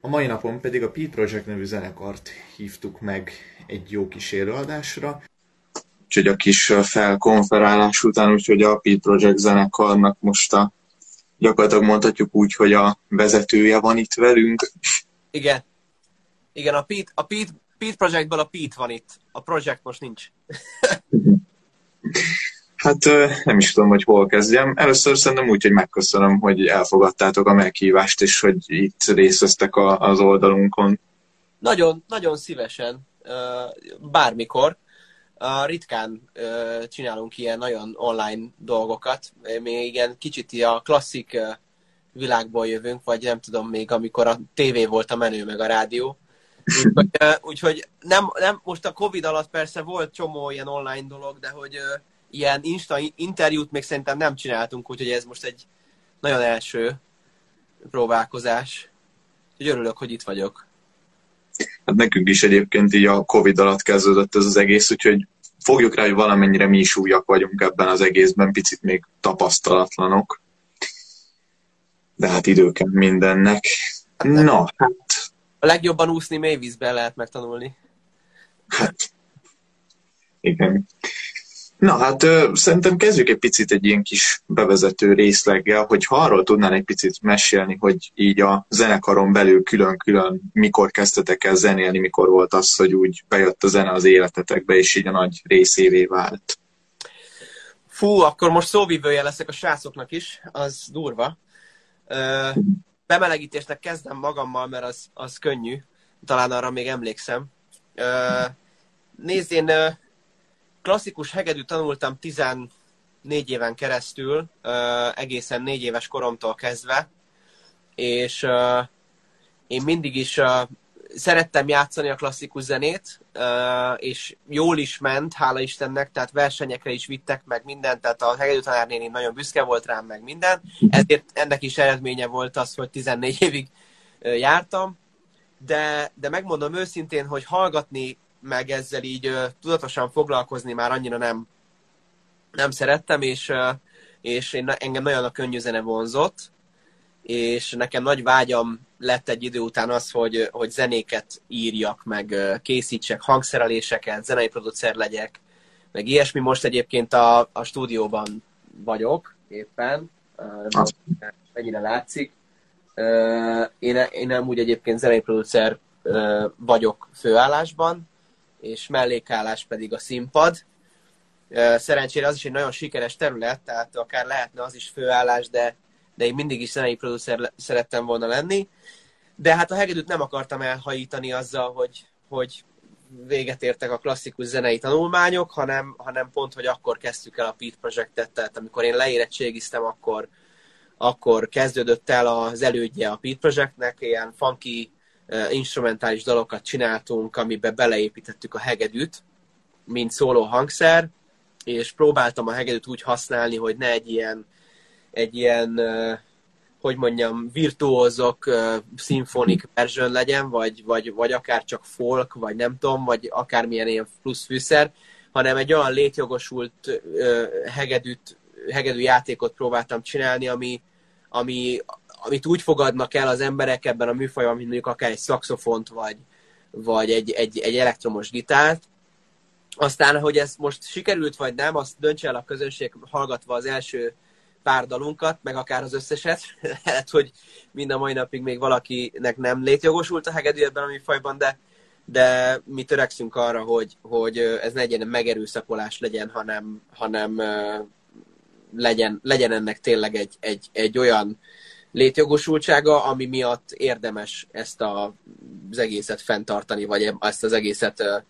A mai napon pedig a Pete Project nevű zenekart hívtuk meg egy jó kis előadásra. Úgyhogy a kis felkonferálás után, úgyhogy a Pete Project zenekarnak most a gyakorlatilag mondhatjuk úgy, hogy a vezetője van itt velünk. Igen. Igen, a Pete, a Pete, Pete Projectből a Pete van itt. A Project most nincs. Hát nem is tudom, hogy hol kezdjem. Először szerintem úgy, hogy megköszönöm, hogy elfogadtátok a meghívást, és hogy itt részt vesztek az oldalunkon. Nagyon, nagyon szívesen, bármikor. Ritkán csinálunk ilyen nagyon online dolgokat. Mi igen, kicsit a klasszik világból jövünk, vagy nem tudom még, amikor a tévé volt a menő, meg a rádió. Úgyhogy, úgyhogy nem, nem, most a Covid alatt persze volt csomó ilyen online dolog, de hogy ilyen insta interjút még szerintem nem csináltunk, úgyhogy ez most egy nagyon első próbálkozás. Úgyhogy örülök, hogy itt vagyok. Hát nekünk is egyébként így a Covid alatt kezdődött ez az egész, úgyhogy fogjuk rá, hogy valamennyire mi is újak vagyunk ebben az egészben, picit még tapasztalatlanok. De hát idő kell mindennek. Na, hát... A legjobban úszni mély vízben lehet megtanulni. Hát, igen. Na hát szerintem kezdjük egy picit egy ilyen kis bevezető részleggel, hogy ha arról tudnál egy picit mesélni, hogy így a zenekaron belül külön-külön mikor kezdtetek el zenélni, mikor volt az, hogy úgy bejött a zene az életetekbe, és így a nagy részévé vált. Fú, akkor most szóvívője leszek a srácoknak is, az durva. Ö, bemelegítésnek kezdem magammal, mert az, az könnyű, talán arra még emlékszem. Ö, nézd, én klasszikus hegedű tanultam 14 éven keresztül, egészen négy éves koromtól kezdve, és én mindig is szerettem játszani a klasszikus zenét, és jól is ment, hála Istennek, tehát versenyekre is vittek meg mindent, tehát a hegedű tanárnéni nagyon büszke volt rám meg minden, ezért ennek is eredménye volt az, hogy 14 évig jártam, de, de megmondom őszintén, hogy hallgatni meg ezzel így uh, tudatosan foglalkozni már annyira nem, nem szerettem, és, uh, és én, engem nagyon a könnyű zene vonzott, és nekem nagy vágyam lett egy idő után az, hogy, hogy zenéket írjak, meg készítsek hangszereléseket, zenei producer legyek, meg ilyesmi. Most egyébként a, a stúdióban vagyok éppen, mennyire látszik. Én, én nem úgy egyébként zenei producer vagyok főállásban, és mellékállás pedig a színpad. Szerencsére az is egy nagyon sikeres terület, tehát akár lehetne az is főállás, de, de én mindig is zenei producer szerettem volna lenni. De hát a hegedűt nem akartam elhajítani azzal, hogy, hogy véget értek a klasszikus zenei tanulmányok, hanem, hanem pont, hogy akkor kezdtük el a Pete Projectet, tehát amikor én leérettségiztem, akkor, akkor kezdődött el az elődje a Pete Projectnek, ilyen funky instrumentális dalokat csináltunk, amiben beleépítettük a hegedűt, mint szóló hangszer, és próbáltam a hegedűt úgy használni, hogy ne egy ilyen, egy ilyen hogy mondjam, virtuózok szimfonik version legyen, vagy, vagy, vagy akár csak folk, vagy nem tudom, vagy akármilyen ilyen plusz fűszer, hanem egy olyan létjogosult hegedűt, hegedű játékot próbáltam csinálni, ami, ami amit úgy fogadnak el az emberek ebben a műfajban, mint mondjuk akár egy szaxofont, vagy, vagy egy, egy, egy elektromos gitárt. Aztán, hogy ez most sikerült vagy nem, azt döntse el a közönség hallgatva az első pár dalunkat, meg akár az összeset. Lehet, hogy mind a mai napig még valakinek nem létjogosult a hegedű ebben a műfajban, de, de mi törekszünk arra, hogy, hogy ez ne egy megerőszakolás legyen, hanem, hanem legyen, legyen ennek tényleg egy, egy, egy olyan létjogosultsága, ami miatt érdemes ezt a, az egészet fenntartani, vagy ezt az egészet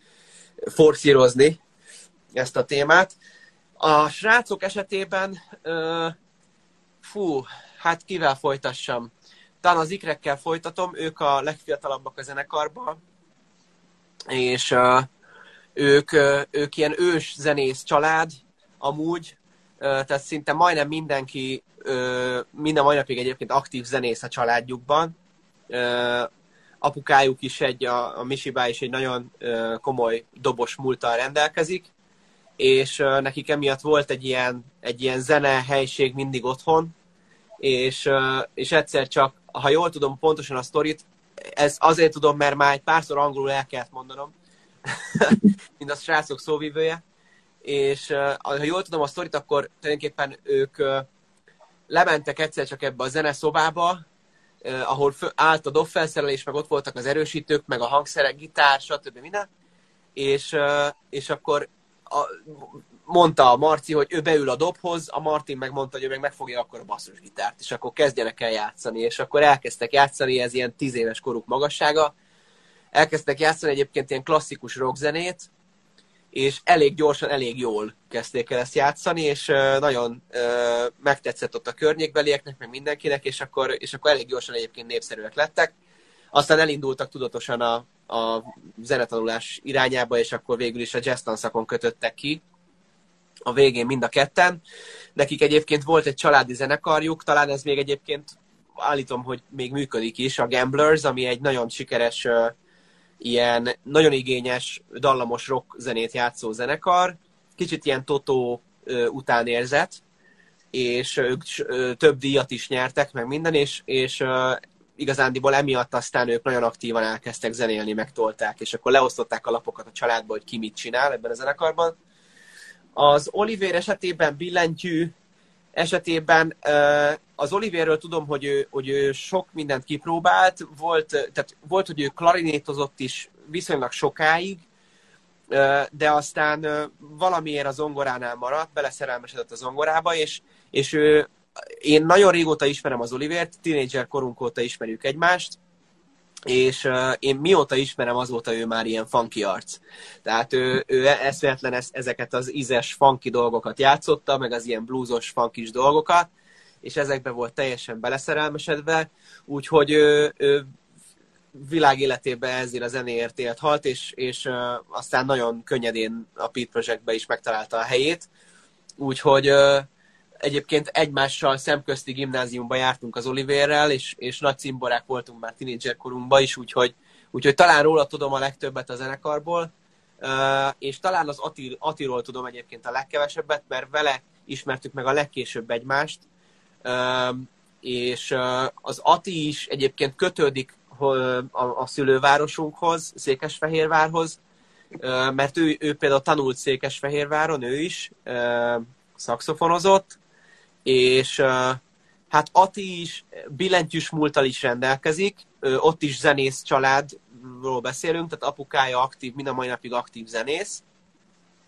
forszírozni, ezt a témát. A srácok esetében, fú, hát kivel folytassam? Talán az ikrekkel folytatom, ők a legfiatalabbak a zenekarban, és ők, ők ilyen ős zenész család, amúgy, tehát szinte majdnem mindenki, minden mai napig egyébként aktív zenész a családjukban. Apukájuk is egy, a, a Misibá is egy nagyon komoly dobos múltal rendelkezik, és nekik emiatt volt egy ilyen, egy ilyen zene helység mindig otthon, és, és egyszer csak, ha jól tudom pontosan a sztorit, ez azért tudom, mert már egy párszor angolul el kellett mondanom, mint a srácok szóvívője, és ha jól tudom a sztorit, akkor tulajdonképpen ők lementek egyszer csak ebbe a zeneszobába, ahol állt a dobfelszerelés, meg ott voltak az erősítők, meg a hangszerek, gitár, stb. minden, és, és akkor a, mondta a Marci, hogy ő beül a dobhoz, a Martin meg mondta, hogy ő meg megfogja akkor a basszusgitárt, és akkor kezdjenek el játszani, és akkor elkezdtek játszani, ez ilyen tíz éves koruk magassága, elkezdtek játszani egyébként ilyen klasszikus rockzenét, és elég gyorsan, elég jól kezdték el ezt játszani, és nagyon megtetszett ott a környékbelieknek, meg mindenkinek, és akkor, és akkor elég gyorsan egyébként népszerűek lettek. Aztán elindultak tudatosan a, a zenetanulás irányába, és akkor végül is a jazz tanszakon kötöttek ki, a végén mind a ketten. Nekik egyébként volt egy családi zenekarjuk, talán ez még egyébként állítom, hogy még működik is, a Gamblers, ami egy nagyon sikeres, ilyen nagyon igényes, dallamos rock zenét játszó zenekar. Kicsit ilyen Totó után érzett, és ők több díjat is nyertek, meg minden, és, és igazándiból emiatt aztán ők nagyon aktívan elkezdtek zenélni, megtolták, és akkor leosztották a lapokat a családba, hogy ki mit csinál ebben a zenekarban. Az Oliver esetében billentyű esetében az Oliverről tudom, hogy ő, hogy ő sok mindent kipróbált, volt, tehát volt, hogy ő klarinétozott is viszonylag sokáig, de aztán valamiért a zongoránál maradt, beleszerelmesedett a zongorába, és, és ő, én nagyon régóta ismerem az Olivért, tínédzser korunk óta ismerjük egymást, és én mióta ismerem, azóta ő már ilyen funky arc. Tehát ő, ő eszméletlen ez, ezeket az ízes, funky dolgokat játszotta, meg az ilyen bluesos, funkis dolgokat, és ezekbe volt teljesen beleszerelmesedve, úgyhogy ő, ő világ életében ezért a zenéért élt halt, és, és uh, aztán nagyon könnyedén a Pete Projectbe is megtalálta a helyét, úgyhogy uh, egyébként egymással szemközti gimnáziumba jártunk az Oliverrel, és, és nagy cimborák voltunk már tinédzserkorunkban is, úgyhogy, úgyhogy talán róla tudom a legtöbbet a zenekarból, uh, és talán az Ati, Atiról tudom egyébként a legkevesebbet, mert vele ismertük meg a legkésőbb egymást, és az Ati is egyébként kötődik a szülővárosunkhoz, Székesfehérvárhoz, mert ő, ő például tanult Székesfehérváron, ő is, szakszofonozott, és hát Ati is billentyűs múltal is rendelkezik, ott is zenész családról beszélünk, tehát apukája aktív, mind a mai napig aktív zenész,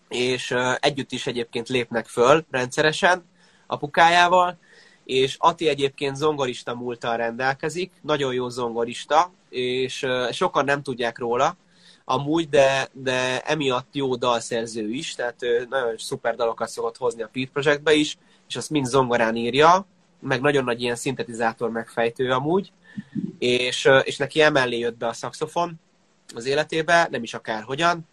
és együtt is egyébként lépnek föl rendszeresen apukájával, és Ati egyébként zongorista múltal rendelkezik, nagyon jó zongorista, és sokan nem tudják róla, amúgy, de, de emiatt jó dalszerző is, tehát ő nagyon szuper dalokat szokott hozni a Pete Projectbe is, és azt mind zongorán írja, meg nagyon nagy ilyen szintetizátor megfejtő amúgy, és, és neki emellé jött be a szaxofon az életébe, nem is akárhogyan,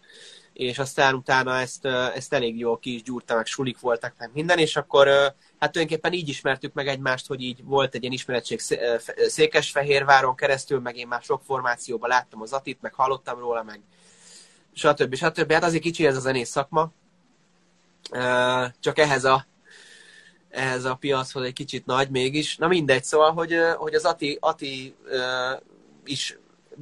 és aztán utána ezt, ezt elég jól ki is gyúrta, meg sulik voltak, meg minden, és akkor hát tulajdonképpen így ismertük meg egymást, hogy így volt egy ilyen ismeretség Székesfehérváron keresztül, meg én már sok formációban láttam az Atit, meg hallottam róla, meg stb. stb. Hát azért kicsi ez a zenész szakma, csak ehhez a ehhez a piachoz egy kicsit nagy mégis. Na mindegy, szóval, hogy, hogy az Ati, Ati is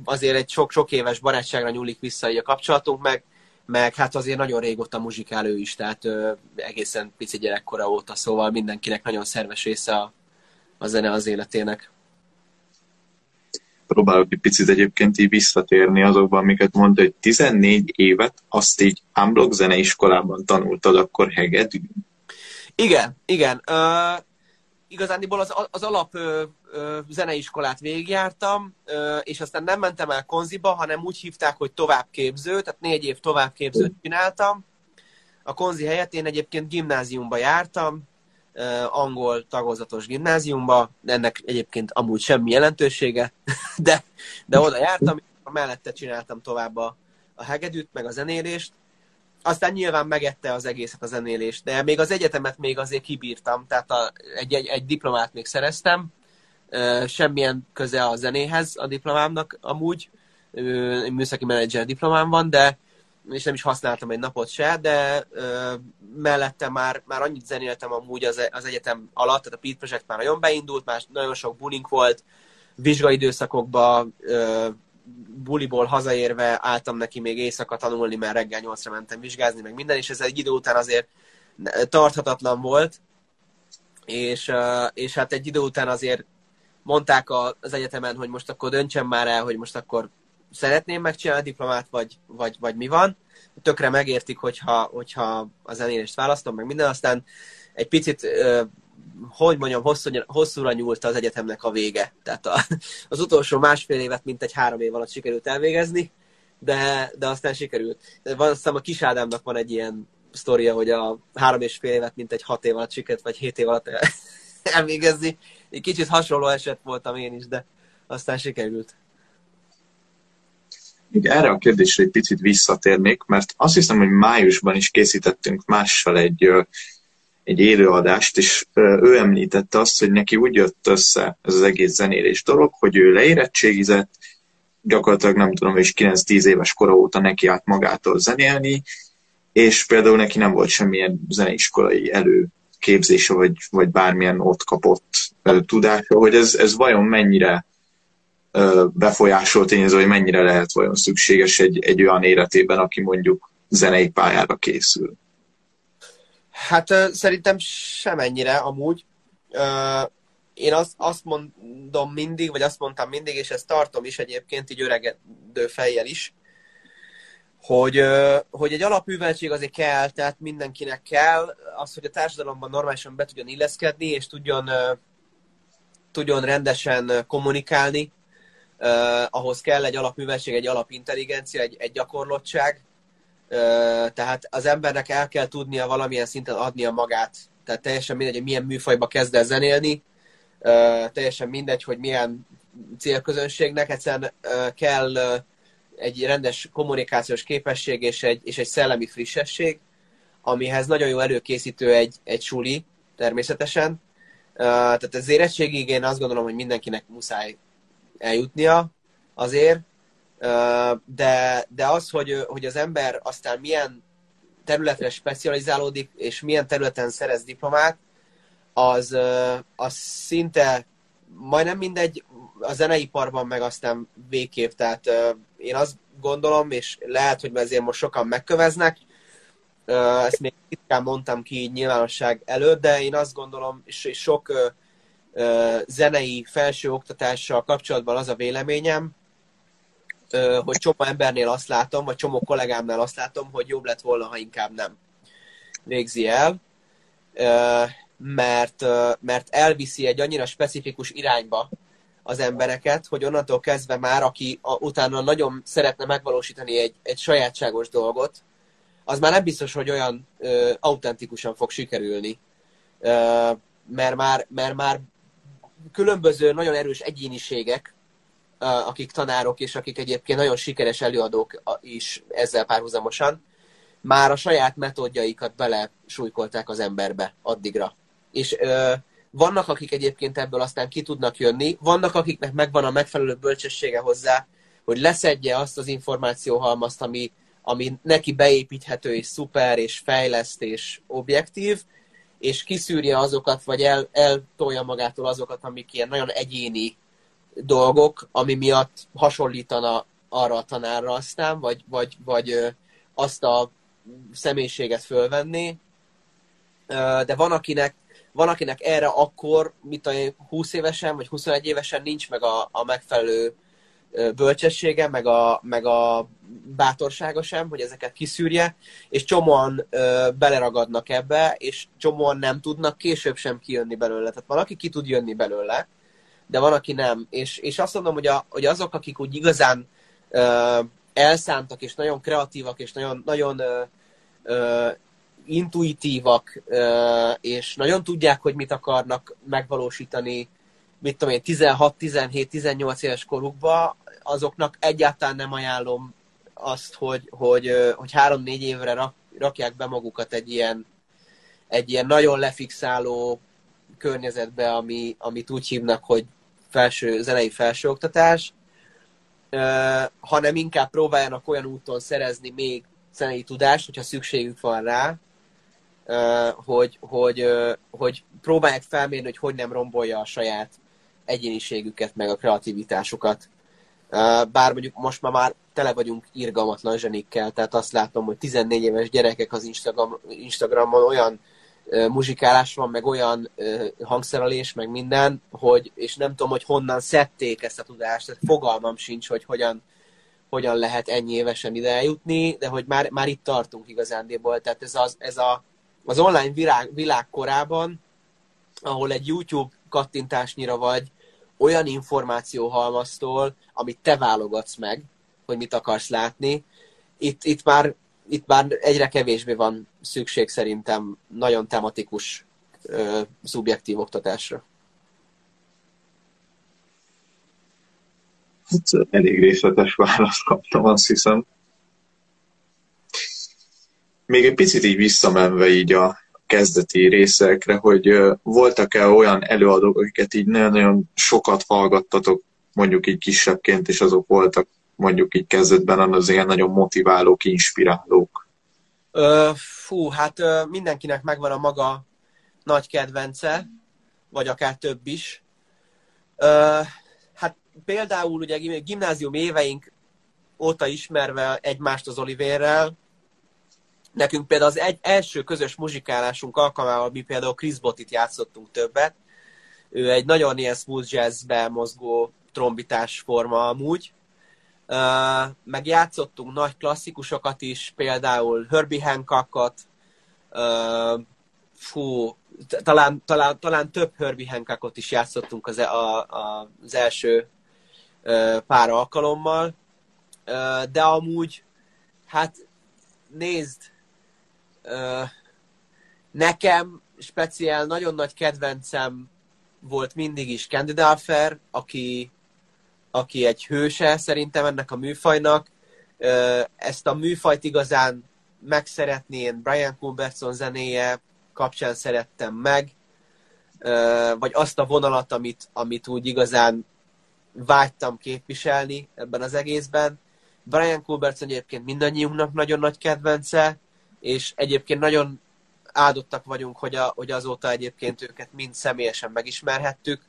azért egy sok-sok éves barátságra nyúlik vissza a kapcsolatunk, meg, meg hát azért nagyon régóta muzsikál ő is, tehát ö, egészen pici gyerekkora óta, szóval mindenkinek nagyon szerves része a, a zene az életének. Próbálok egy picit egyébként így visszatérni azokban, amiket mondta, hogy 14 évet azt így Unblock zeneiskolában tanultad, akkor hegedű? Igen, igen. Uh, igazándiból az, az alap uh, uh, zeneiskolát végigjártam, uh, és aztán nem mentem el konziba, hanem úgy hívták, hogy továbbképző, tehát négy év továbbképzőt csináltam. A konzi helyett én egyébként gimnáziumba jártam, uh, angol tagozatos gimnáziumba, ennek egyébként amúgy semmi jelentősége, de, de oda jártam, mellette csináltam tovább a, a hegedűt, meg a zenélést, aztán nyilván megette az egészet a zenélést, de még az egyetemet még azért kibírtam, tehát a, egy, egy, egy diplomát még szereztem, semmilyen köze a zenéhez a diplomámnak amúgy, műszaki menedzser diplomám van, de és nem is használtam egy napot se, de mellette már, már annyit zenéltem amúgy az, az egyetem alatt, tehát a Pete Project már nagyon beindult, már nagyon sok bulink volt, vizsgai időszakokban buliból hazaérve álltam neki még éjszaka tanulni, mert reggel nyolcra mentem vizsgázni, meg minden, és ez egy idő után azért tarthatatlan volt, és, és hát egy idő után azért mondták az egyetemen, hogy most akkor döntsem már el, hogy most akkor szeretném megcsinálni a diplomát, vagy, vagy, vagy mi van. Tökre megértik, hogyha, hogyha a zenélést választom, meg minden. Aztán egy picit, hogy mondjam, hosszú, hosszúra nyúlt az egyetemnek a vége. Tehát a, az utolsó másfél évet, mint egy három év alatt sikerült elvégezni, de, de aztán sikerült. Van, aztán a Kis Ádámnak van egy ilyen sztoria, hogy a három és fél évet, mint egy hat év alatt sikerült, vagy hét év alatt elvégezni. Egy kicsit hasonló eset voltam én is, de aztán sikerült. Még erre a kérdésre egy picit visszatérnék, mert azt hiszem, hogy májusban is készítettünk mással egy, egy élőadást, és ő említette azt, hogy neki úgy jött össze ez az egész zenélés dolog, hogy ő leérettségizett, gyakorlatilag nem tudom, és 9-10 éves kora óta neki állt magától zenélni, és például neki nem volt semmilyen zeneiskolai előképzése, vagy, vagy bármilyen ott kapott tudása, hogy ez, ez vajon mennyire befolyásol tényező, hogy mennyire lehet vajon szükséges egy, egy olyan életében, aki mondjuk zenei pályára készül? Hát szerintem semennyire amúgy. Én azt, azt mondom mindig, vagy azt mondtam mindig, és ezt tartom is egyébként így öregedő fejjel is, hogy, hogy egy alapműveltség azért kell, tehát mindenkinek kell, az, hogy a társadalomban normálisan be tudjon illeszkedni, és tudjon, tudjon rendesen kommunikálni, ahhoz kell egy alapműveltség, egy alapintelligencia, egy, egy gyakorlottság, tehát az embernek el kell tudnia valamilyen szinten adnia magát. Tehát teljesen mindegy, hogy milyen műfajba kezd el zenélni, teljesen mindegy, hogy milyen célközönségnek, egyszerűen kell egy rendes kommunikációs képesség és egy, és egy szellemi frissesség, amihez nagyon jó előkészítő egy, egy suli, természetesen. Tehát az érettségig én azt gondolom, hogy mindenkinek muszáj eljutnia azért, de, de az, hogy, hogy az ember aztán milyen területre specializálódik, és milyen területen szerez diplomát, az, az szinte majdnem mindegy, a zeneiparban meg aztán végképp, tehát én azt gondolom, és lehet, hogy ezért most sokan megköveznek, ezt még ritkán mondtam ki így nyilvánosság előtt, de én azt gondolom, és sok zenei felső oktatással kapcsolatban az a véleményem, hogy csomó embernél azt látom, vagy csomó kollégámnál azt látom, hogy jobb lett volna, ha inkább nem végzi el, mert, mert elviszi egy annyira specifikus irányba, az embereket, hogy onnantól kezdve már, aki utána nagyon szeretne megvalósítani egy, egy sajátságos dolgot, az már nem biztos, hogy olyan ö, autentikusan fog sikerülni. Ö, mert, már, mert már különböző nagyon erős egyéniségek, akik tanárok, és akik egyébként nagyon sikeres előadók is ezzel párhuzamosan, már a saját metódjaikat bele súlykolták az emberbe addigra. És ö, vannak, akik egyébként ebből aztán ki tudnak jönni, vannak, akiknek megvan a megfelelő bölcsessége hozzá, hogy leszedje azt az információhalmazt, ami, ami neki beépíthető, és szuper, és fejleszt, és objektív, és kiszűrje azokat, vagy el, eltolja magától azokat, amik ilyen nagyon egyéni dolgok, ami miatt hasonlítana arra a tanárra aztán, vagy, vagy, vagy azt a személyiséget fölvenni. De van, akinek van, akinek erre akkor, mit a 20 évesen vagy 21 évesen nincs meg a, a megfelelő bölcsessége, meg a, meg a bátorsága sem, hogy ezeket kiszűrje, és csomóan ö, beleragadnak ebbe, és csomóan nem tudnak később sem kijönni belőle. Tehát van, aki ki tud jönni belőle, de van, aki nem. És, és azt mondom, hogy, a, hogy azok, akik úgy igazán ö, elszántak, és nagyon kreatívak, és nagyon, nagyon ö, ö, intuitívak, és nagyon tudják, hogy mit akarnak megvalósítani, mit tudom én, 16, 17, 18 éves korukba, azoknak egyáltalán nem ajánlom azt, hogy, hogy, hogy három-négy évre rak, rakják be magukat egy ilyen, egy ilyen nagyon lefixáló környezetbe, ami, amit úgy hívnak, hogy felső, zenei felsőoktatás, hanem inkább próbáljanak olyan úton szerezni még zenei tudást, hogyha szükségük van rá, hogy, hogy, hogy próbálják felmérni, hogy hogy nem rombolja a saját egyéniségüket, meg a kreativitásukat. Bár mondjuk most már, már tele vagyunk irgalmatlan zsenikkel, tehát azt látom, hogy 14 éves gyerekek az Instagram, Instagramon olyan muzsikálás van, meg olyan hangszerelés, meg minden, hogy, és nem tudom, hogy honnan szedték ezt a tudást, tehát fogalmam sincs, hogy hogyan, hogyan lehet ennyi évesen ide eljutni, de hogy már, már itt tartunk igazándiból. Tehát ez, az, ez a, az online világ, világ korában, ahol egy YouTube kattintásnyira vagy olyan információhalmaztól, amit te válogatsz meg, hogy mit akarsz látni, itt, itt, már, itt már egyre kevésbé van szükség szerintem nagyon tematikus, ö, szubjektív oktatásra. Hát elég részletes választ kaptam, azt hiszem. Még egy picit így visszamenve így a kezdeti részekre, hogy voltak-e olyan előadók, akiket így nagyon-nagyon sokat hallgattatok, mondjuk így kisebbként, és azok voltak mondjuk így kezdetben az ilyen nagyon motiválók, inspirálók? Ö, fú, hát ö, mindenkinek megvan a maga nagy kedvence, vagy akár több is. Ö, hát például ugye gimnázium éveink óta ismerve egymást az Olivérrel, nekünk például az egy, első közös muzsikálásunk alkalmával mi például Chris Bottit játszottunk többet. Ő egy nagyon ilyen smooth jazzbe mozgó trombitás forma amúgy. Uh, meg játszottunk nagy klasszikusokat is, például Herbie Hancockot, uh, fú, talán, talán, talán több Herbie Hancockot is játszottunk az, e, a, a, az első uh, pár alkalommal, uh, de amúgy, hát nézd, uh, nekem speciál nagyon nagy kedvencem volt mindig is Candy Dulfer, aki aki egy hőse szerintem ennek a műfajnak. Ezt a műfajt igazán megszeretni, én Brian Culbertson zenéje kapcsán szerettem meg, vagy azt a vonalat, amit, amit úgy igazán vágytam képviselni ebben az egészben. Brian Culbertson egyébként mindannyiunknak nagyon nagy kedvence, és egyébként nagyon áldottak vagyunk, hogy, a, hogy azóta egyébként őket mind személyesen megismerhettük,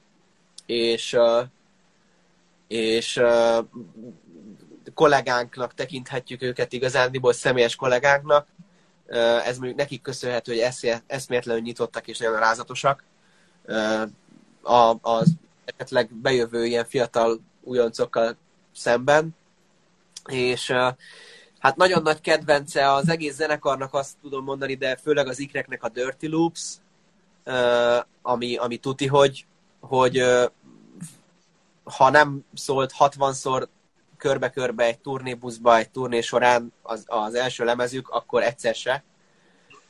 és uh, és uh, kollégánknak tekinthetjük őket igazándiból személyes kollégánknak. Uh, ez mondjuk nekik köszönhető, hogy eszé, eszméletlenül nyitottak és nagyon rázatosak. Uh, a, az esetleg bejövő ilyen fiatal újoncokkal szemben. És uh, hát nagyon nagy kedvence az egész zenekarnak azt tudom mondani, de főleg az ikreknek a Dirty Loops, ami, ami tuti, hogy, hogy ha nem szólt 60-szor körbe-körbe egy turnébuszba, egy turné során az, az első lemezük, akkor egyszer se.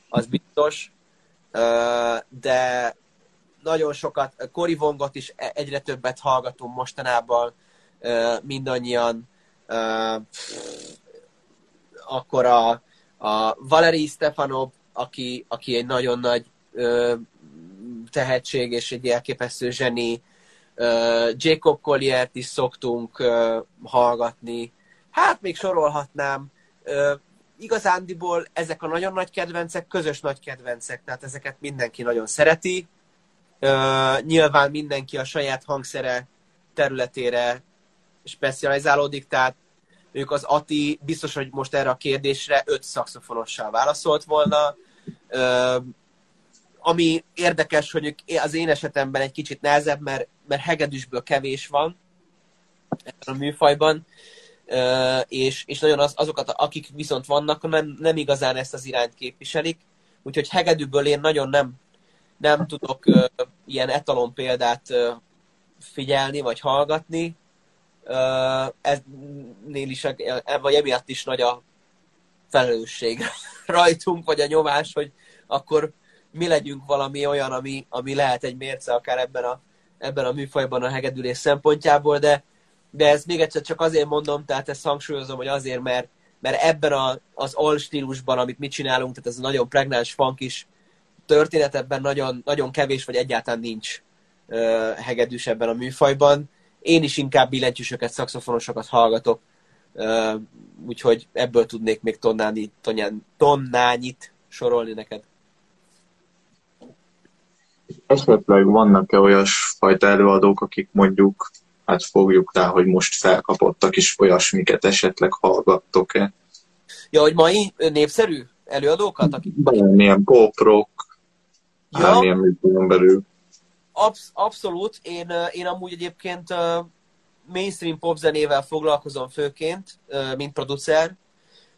Az biztos. De nagyon sokat, Cory Vongot is e, egyre többet hallgatunk mostanában, mindannyian. Akkor a, a Valery Stefanov, aki, aki egy nagyon nagy tehetség és egy elképesztő zseni, Jacob Colliert is szoktunk hallgatni. Hát még sorolhatnám. Igazándiból ezek a nagyon nagy kedvencek, közös nagy kedvencek, tehát ezeket mindenki nagyon szereti. Nyilván mindenki a saját hangszere területére specializálódik, tehát ők az Ati biztos, hogy most erre a kérdésre öt szakszofonossal válaszolt volna ami érdekes, hogy az én esetemben egy kicsit nehezebb, mert, mert hegedűsből kevés van ebben a műfajban, és, és nagyon az, azokat, akik viszont vannak, nem, nem igazán ezt az irányt képviselik, úgyhogy hegedűből én nagyon nem, nem tudok ilyen etalon példát figyelni, vagy hallgatni. Eznél is, vagy emiatt is nagy a felelősség rajtunk, vagy a nyomás, hogy akkor mi legyünk valami olyan, ami, ami lehet egy mérce akár ebben a, ebben a műfajban a hegedülés szempontjából, de, de ez még egyszer csak azért mondom, tehát ezt hangsúlyozom, hogy azért, mert, mert ebben a, az all stílusban, amit mi csinálunk, tehát ez a nagyon pregnáns funk is történet, ebben nagyon, nagyon kevés, vagy egyáltalán nincs uh, hegedűs ebben a műfajban. Én is inkább billentyűsöket, szakszofonosokat hallgatok, uh, úgyhogy ebből tudnék még tonnányi, tonnányit sorolni neked esetleg vannak-e olyas fajta előadók, akik mondjuk, hát fogjuk rá, hogy most felkapottak is olyasmiket esetleg hallgattok-e? Ja, hogy mai népszerű előadókat? Akik... Bármilyen pop rock, ja. bármilyen műfajon belül. Absz- abszolút. Én, én amúgy egyébként mainstream pop zenével foglalkozom főként, mint producer.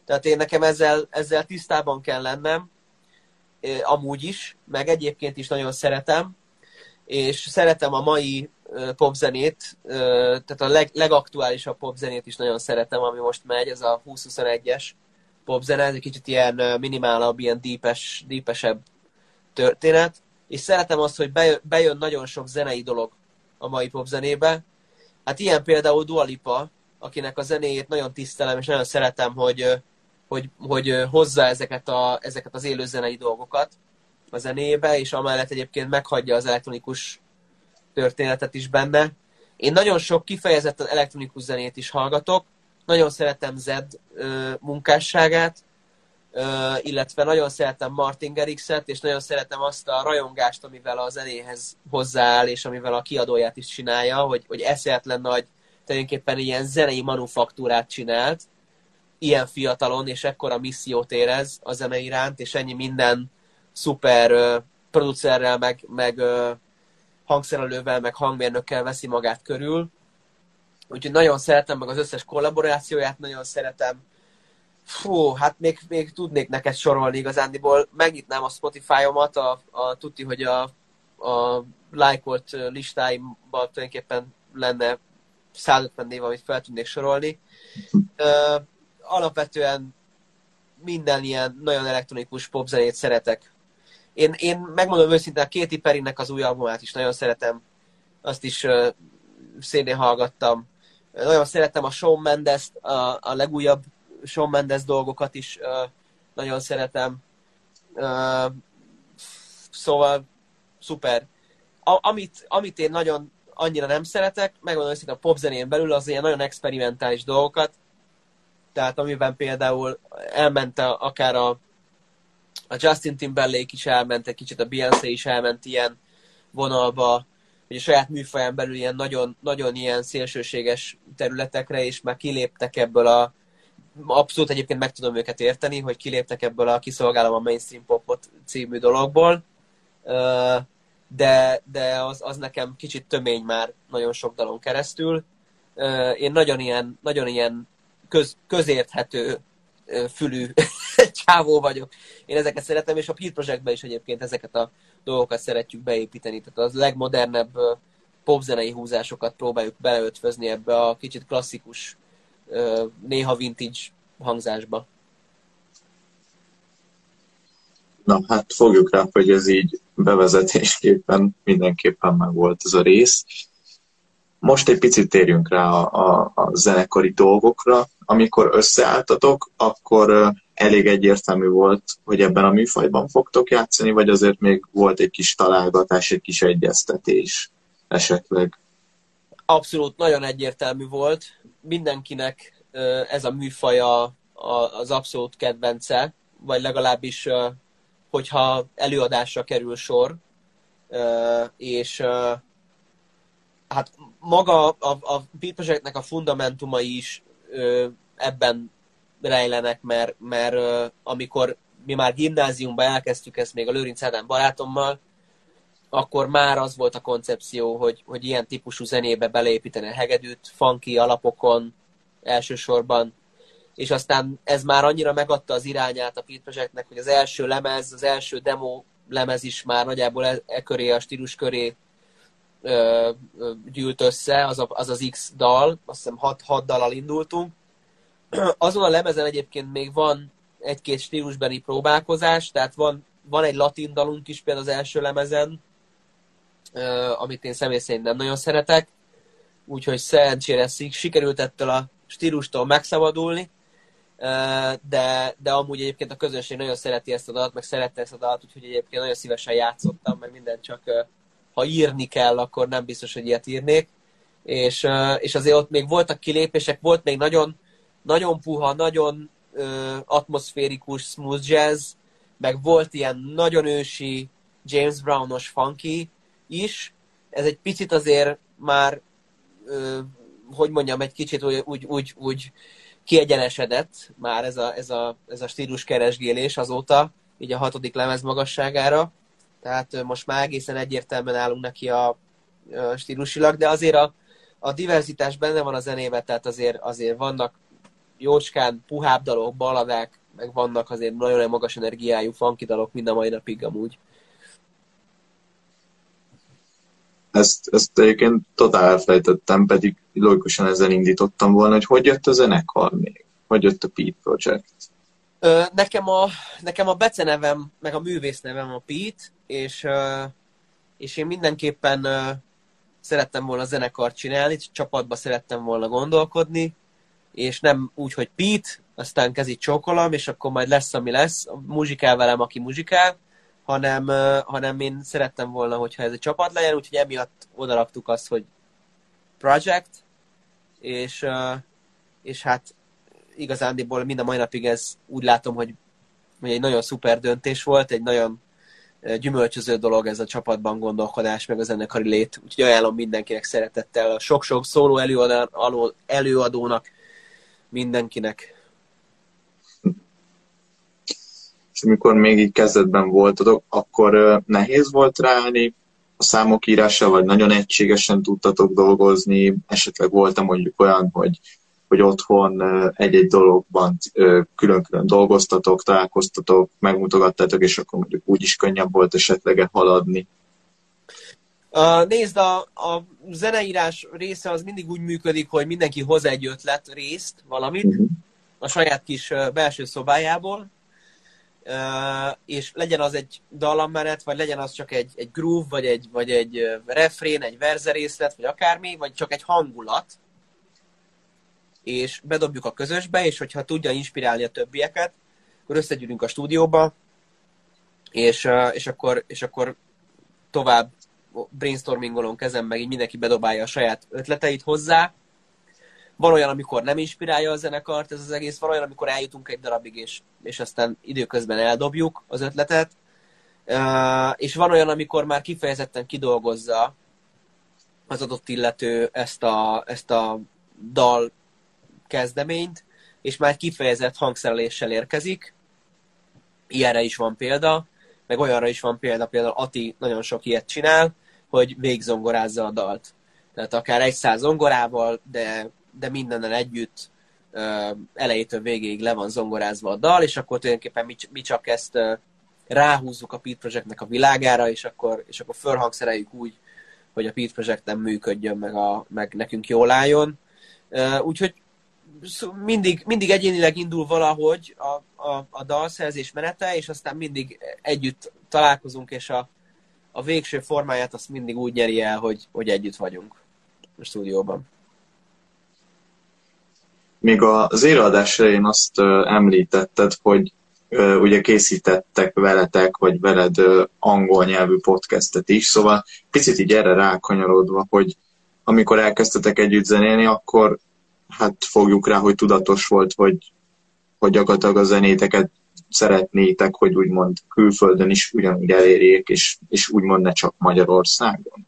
Tehát én nekem ezzel, ezzel tisztában kell lennem, amúgy is, meg egyébként is nagyon szeretem, és szeretem a mai popzenét, tehát a leg, legaktuálisabb popzenét is nagyon szeretem, ami most megy, ez a 2021-es popzene, ez egy kicsit ilyen minimálabb, ilyen deepes, deepesebb történet, és szeretem azt, hogy bejön, nagyon sok zenei dolog a mai popzenébe. Hát ilyen például Dua Lipa, akinek a zenéjét nagyon tisztelem, és nagyon szeretem, hogy, hogy, hogy hozza ezeket, a, ezeket az élő zenei dolgokat a zenébe, és amellett egyébként meghagyja az elektronikus történetet is benne. Én nagyon sok kifejezetten elektronikus zenét is hallgatok, nagyon szeretem Zed munkásságát, illetve nagyon szeretem Martin Gerixet, és nagyon szeretem azt a rajongást, amivel a zenéhez hozzááll, és amivel a kiadóját is csinálja, hogy, hogy eszéletlen nagy, tulajdonképpen ilyen zenei manufaktúrát csinált, ilyen fiatalon, és ekkora missziót érez a zene iránt, és ennyi minden szuper uh, producerrel, meg, meg uh, hangszerelővel, meg hangmérnökkel veszi magát körül. Úgyhogy nagyon szeretem meg az összes kollaborációját, nagyon szeretem. Fú, hát még, még tudnék neked sorolni igazándiból. Megnyitnám a Spotify-omat, a, a tuti, hogy a, a lájkolt listáimban tulajdonképpen lenne 150 név, amit fel tudnék sorolni. Uh, alapvetően minden ilyen nagyon elektronikus popzenét szeretek. Én, én megmondom őszintén, a Katy Perrynek az új albumát is nagyon szeretem. Azt is uh, szénén hallgattam. Nagyon szeretem a Shawn mendes a, a legújabb Shawn Mendes dolgokat is uh, nagyon szeretem. Uh, szóval szuper. A, amit, amit én nagyon annyira nem szeretek, megmondom őszintén a popzenén belül az ilyen nagyon experimentális dolgokat, tehát amiben például elment akár a, a Justin Timberlake is elment, egy kicsit a Beyoncé is elment ilyen vonalba, hogy a saját műfaján belül ilyen nagyon, nagyon ilyen szélsőséges területekre, és már kiléptek ebből a abszolút egyébként meg tudom őket érteni, hogy kiléptek ebből a kiszolgálom a mainstream popot című dologból, de, de az, az nekem kicsit tömény már nagyon sok dalon keresztül. Én nagyon ilyen, nagyon ilyen köz, közérthető fülű csávó vagyok. Én ezeket szeretem, és a Peer Projectben is egyébként ezeket a dolgokat szeretjük beépíteni. Tehát az legmodernebb popzenei húzásokat próbáljuk beleötvözni ebbe a kicsit klasszikus, néha vintage hangzásba. Na hát fogjuk rá, hogy ez így bevezetésképpen mindenképpen meg volt ez a rész. Most egy picit térjünk rá a, a, a zenekari dolgokra. Amikor összeálltatok, akkor elég egyértelmű volt, hogy ebben a műfajban fogtok játszani, vagy azért még volt egy kis találgatás, egy kis egyeztetés esetleg? Abszolút, nagyon egyértelmű volt. Mindenkinek ez a műfaja az abszolút kedvence, vagy legalábbis, hogyha előadásra kerül sor, és hát maga a, a Beat Projectnek a fundamentumai is ebben rejlenek, mert, mert amikor mi már gimnáziumban elkezdtük ezt még a Lőrinc Ádám barátommal, akkor már az volt a koncepció, hogy, hogy ilyen típusú zenébe beleépíteni a hegedűt, funky alapokon elsősorban, és aztán ez már annyira megadta az irányát a Beat Projectnek, hogy az első lemez, az első demo lemez is már nagyjából e, e köré, a stílus köré ö, gyűlt össze, az, a, az az X dal, azt hiszem hat, hat dalal indultunk. Azon a lemezen egyébként még van egy-két stílusbeli próbálkozás, tehát van, van egy latin dalunk is például az első lemezen, amit én személy szerint nem nagyon szeretek, úgyhogy szerencsére sikerült ettől a stílustól megszabadulni, de, de amúgy egyébként a közönség nagyon szereti ezt a dalt, meg szerette ezt a dalt, úgyhogy egyébként nagyon szívesen játszottam, meg minden csak ha írni kell, akkor nem biztos, hogy ilyet írnék. És, és azért ott még voltak kilépések, volt még nagyon, nagyon puha, nagyon uh, atmoszférikus smooth jazz, meg volt ilyen nagyon ősi James Brownos funky is, ez egy picit azért már, ö, hogy mondjam, egy kicsit úgy, úgy, úgy, úgy kiegyenesedett már ez a, ez a, ez a stílus keresgélés azóta, így a hatodik lemez magasságára. Tehát most már egészen egyértelműen állunk neki a, stílusilag, de azért a, a diverzitás benne van a zenében, tehát azért, azért vannak jócskán puhább dalok, baladák, meg vannak azért nagyon magas energiájú funky dalok mind a mai napig amúgy. Ezt, ezt egyébként totál elfelejtettem, pedig logikusan ezzel indítottam volna, hogy hogy jött a zenekar még? Hogy jött a Pete Project? Nekem, a, nekem a becenevem, meg a művész nevem a Pete, és, és én mindenképpen szerettem volna zenekart csinálni, csapatba szerettem volna gondolkodni, és nem úgy, hogy Pete, aztán kezit csókolom, és akkor majd lesz, ami lesz, muzsikál velem, aki muzsikál, hanem, hanem én szerettem volna, hogyha ez egy csapat legyen, úgyhogy emiatt odaraktuk azt, hogy project, és, és hát igazándiból mind a mai napig ez úgy látom, hogy, egy nagyon szuper döntés volt, egy nagyon gyümölcsöző dolog ez a csapatban gondolkodás, meg a zenekari lét. Úgyhogy ajánlom mindenkinek szeretettel, a sok-sok szóló előadó, előadónak, mindenkinek. És amikor még így kezdetben voltatok, akkor nehéz volt ráállni a számok írása, vagy nagyon egységesen tudtatok dolgozni, esetleg voltam mondjuk olyan, hogy hogy otthon egy-egy dologban külön-külön dolgoztatok, találkoztatok, megmutogattátok, és akkor mondjuk úgy is könnyebb volt esetleg haladni. Uh, nézd, a, a zeneírás része az mindig úgy működik, hogy mindenki hoz egy ötlet részt, valamit, uh-huh. a saját kis belső szobájából, uh, és legyen az egy dallammenet, vagy legyen az csak egy, egy groove, vagy egy, vagy egy refrén, egy verzerészlet, vagy akármi, vagy csak egy hangulat, és bedobjuk a közösbe, és hogyha tudja inspirálni a többieket, akkor összegyűlünk a stúdióba, és, és, akkor, és akkor tovább brainstormingolunk ezen, meg így mindenki bedobálja a saját ötleteit hozzá. Van olyan, amikor nem inspirálja a zenekart ez az egész, van olyan, amikor eljutunk egy darabig, és, és aztán időközben eldobjuk az ötletet. És van olyan, amikor már kifejezetten kidolgozza az adott illető ezt a, ezt a dal kezdeményt, és már kifejezett hangszereléssel érkezik. Ilyenre is van példa, meg olyanra is van példa, például Ati nagyon sok ilyet csinál, hogy végzongorázza a dalt. Tehát akár egy száz zongorával, de, de mindennel együtt elejétől végéig le van zongorázva a dal, és akkor tulajdonképpen mi, mi csak ezt ráhúzzuk a Pete Projectnek a világára, és akkor, és akkor fölhangszereljük úgy, hogy a Pete Project nem működjön, meg, a, meg nekünk jól álljon. Úgyhogy mindig, mindig egyénileg indul valahogy a, a, a dalszerzés menete, és aztán mindig együtt találkozunk, és a, a végső formáját azt mindig úgy nyeri el, hogy, hogy együtt vagyunk a stúdióban. Még az éradás elején azt említetted, hogy ugye készítettek veletek, vagy veled angol nyelvű podcastet is, szóval picit így erre rákanyarodva, hogy amikor elkezdtetek együtt zenélni, akkor hát fogjuk rá, hogy tudatos volt, hogy, hogy gyakorlatilag a zenéteket szeretnétek, hogy úgymond külföldön is ugyanúgy elérjék, és, és úgymond ne csak Magyarországon?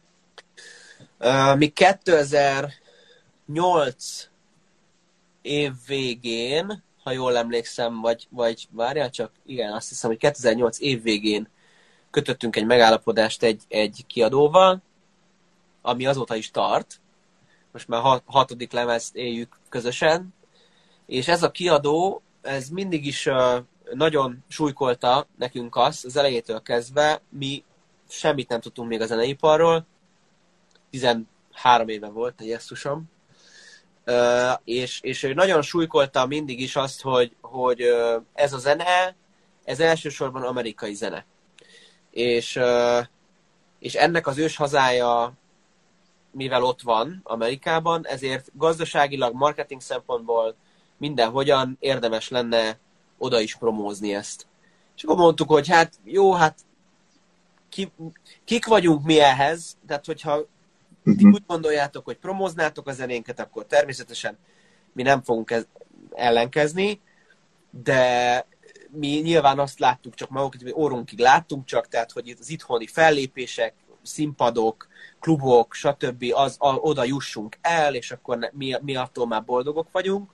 Mi 2008 év végén, ha jól emlékszem, vagy, vagy várjál csak, igen, azt hiszem, hogy 2008 év végén kötöttünk egy megállapodást egy, egy kiadóval, ami azóta is tart, most már hat, hatodik lemezt éljük közösen, és ez a kiadó, ez mindig is nagyon súlykolta nekünk azt, az elejétől kezdve, mi semmit nem tudtunk még a zeneiparról, 13 éve volt esztusom, uh, és, és ő nagyon súlykolta mindig is azt, hogy, hogy ez a zene, ez elsősorban amerikai zene. És, és ennek az ős hazája mivel ott van Amerikában, ezért gazdaságilag, marketing szempontból mindenhogyan érdemes lenne oda is promózni ezt. És akkor mondtuk, hogy hát jó, hát ki, kik vagyunk mi ehhez, tehát hogyha ti úgy gondoljátok, hogy promóznátok a zenénket, akkor természetesen mi nem fogunk ez, ellenkezni, de mi nyilván azt láttuk csak magukat, hogy órunkig láttunk csak, tehát hogy az itthoni fellépések, színpadok, klubok, stb. Az, a, oda jussunk el, és akkor ne, mi, mi attól már boldogok vagyunk.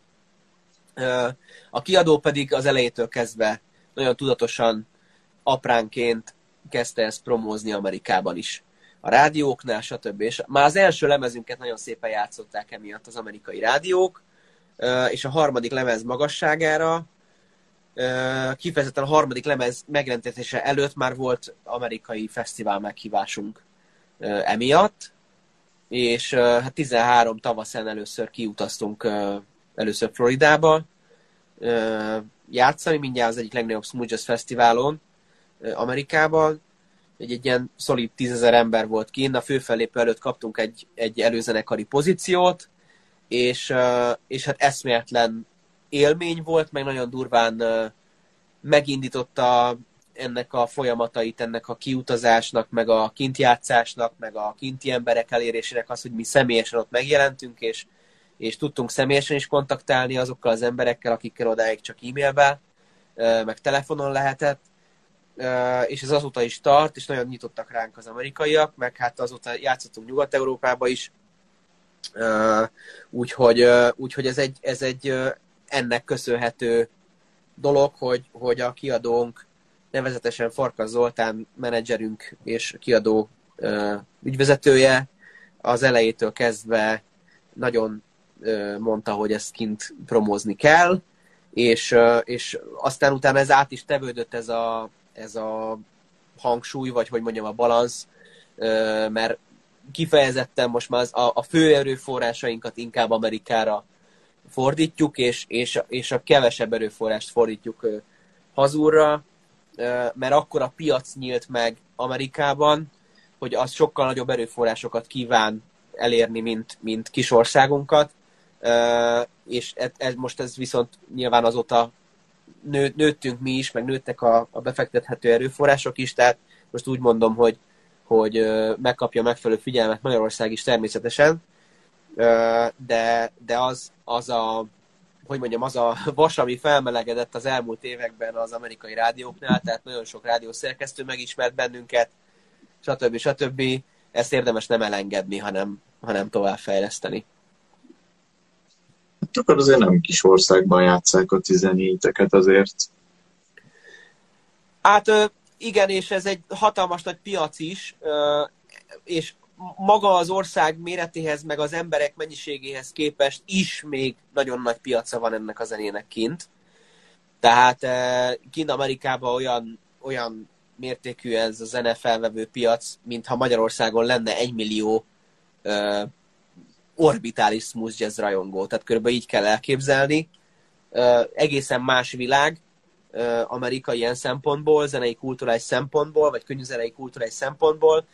A kiadó pedig az elejétől kezdve nagyon tudatosan apránként kezdte ezt promózni Amerikában is. A rádióknál, stb. És már az első lemezünket nagyon szépen játszották emiatt az amerikai rádiók, és a harmadik lemez magasságára, kifejezetten a harmadik lemez megjelentése előtt már volt amerikai fesztivál meghívásunk emiatt, és hát 13 tavaszán először kiutaztunk először Floridába játszani, mindjárt az egyik legnagyobb Smooth Jazz Fesztiválon Amerikában. Egy, egy ilyen szolid tízezer ember volt kint, a főfellépő előtt kaptunk egy, egy előzenekari pozíciót, és, és hát eszméletlen élmény volt, meg nagyon durván megindította ennek a folyamatait, ennek a kiutazásnak, meg a kintjátszásnak, meg a kinti emberek elérésének az, hogy mi személyesen ott megjelentünk, és, és tudtunk személyesen is kontaktálni azokkal az emberekkel, akikkel odáig csak e-mailbe, meg telefonon lehetett, és ez azóta is tart, és nagyon nyitottak ránk az amerikaiak, meg hát azóta játszottunk Nyugat-Európába is, úgyhogy, úgyhogy ez egy, ez egy ennek köszönhető dolog, hogy, hogy a kiadónk, nevezetesen Farkas Zoltán menedzserünk és kiadó ügyvezetője. Az elejétől kezdve nagyon mondta, hogy ezt kint promózni kell, és, és aztán utána ez át is tevődött ez a, ez a hangsúly, vagy hogy mondjam, a balansz, mert kifejezetten most már a, a fő erőforrásainkat inkább Amerikára fordítjuk, és, és, és a kevesebb erőforrást fordítjuk hazúra, mert akkor a piac nyílt meg Amerikában, hogy az sokkal nagyobb erőforrásokat kíván elérni, mint, mint kis országunkat, és ez, ez, most ez viszont nyilván azóta nő, nőttünk mi is, meg nőttek a, a befektethető erőforrások is, tehát most úgy mondom, hogy, hogy megkapja megfelelő figyelmet Magyarország is természetesen, de, de az, az a hogy mondjam, az a vas, ami felmelegedett az elmúlt években az amerikai rádióknál, tehát nagyon sok rádiószerkesztő megismert bennünket, stb. stb. Ezt érdemes nem elengedni, hanem, hanem továbbfejleszteni. Hát akkor azért nem kis országban játszák a 17-eket azért. Hát igen, és ez egy hatalmas nagy piac is, és maga az ország méretéhez, meg az emberek mennyiségéhez képest is még nagyon nagy piaca van ennek a zenének kint. Tehát kint Amerikában olyan, olyan mértékű ez a zene felvevő piac, mintha Magyarországon lenne egy millió uh, orbitális smooth jazz rajongó. Tehát körülbelül így kell elképzelni. Uh, egészen más világ, uh, amerikai ilyen szempontból, zenei kulturális szempontból, vagy zenei kulturális szempontból,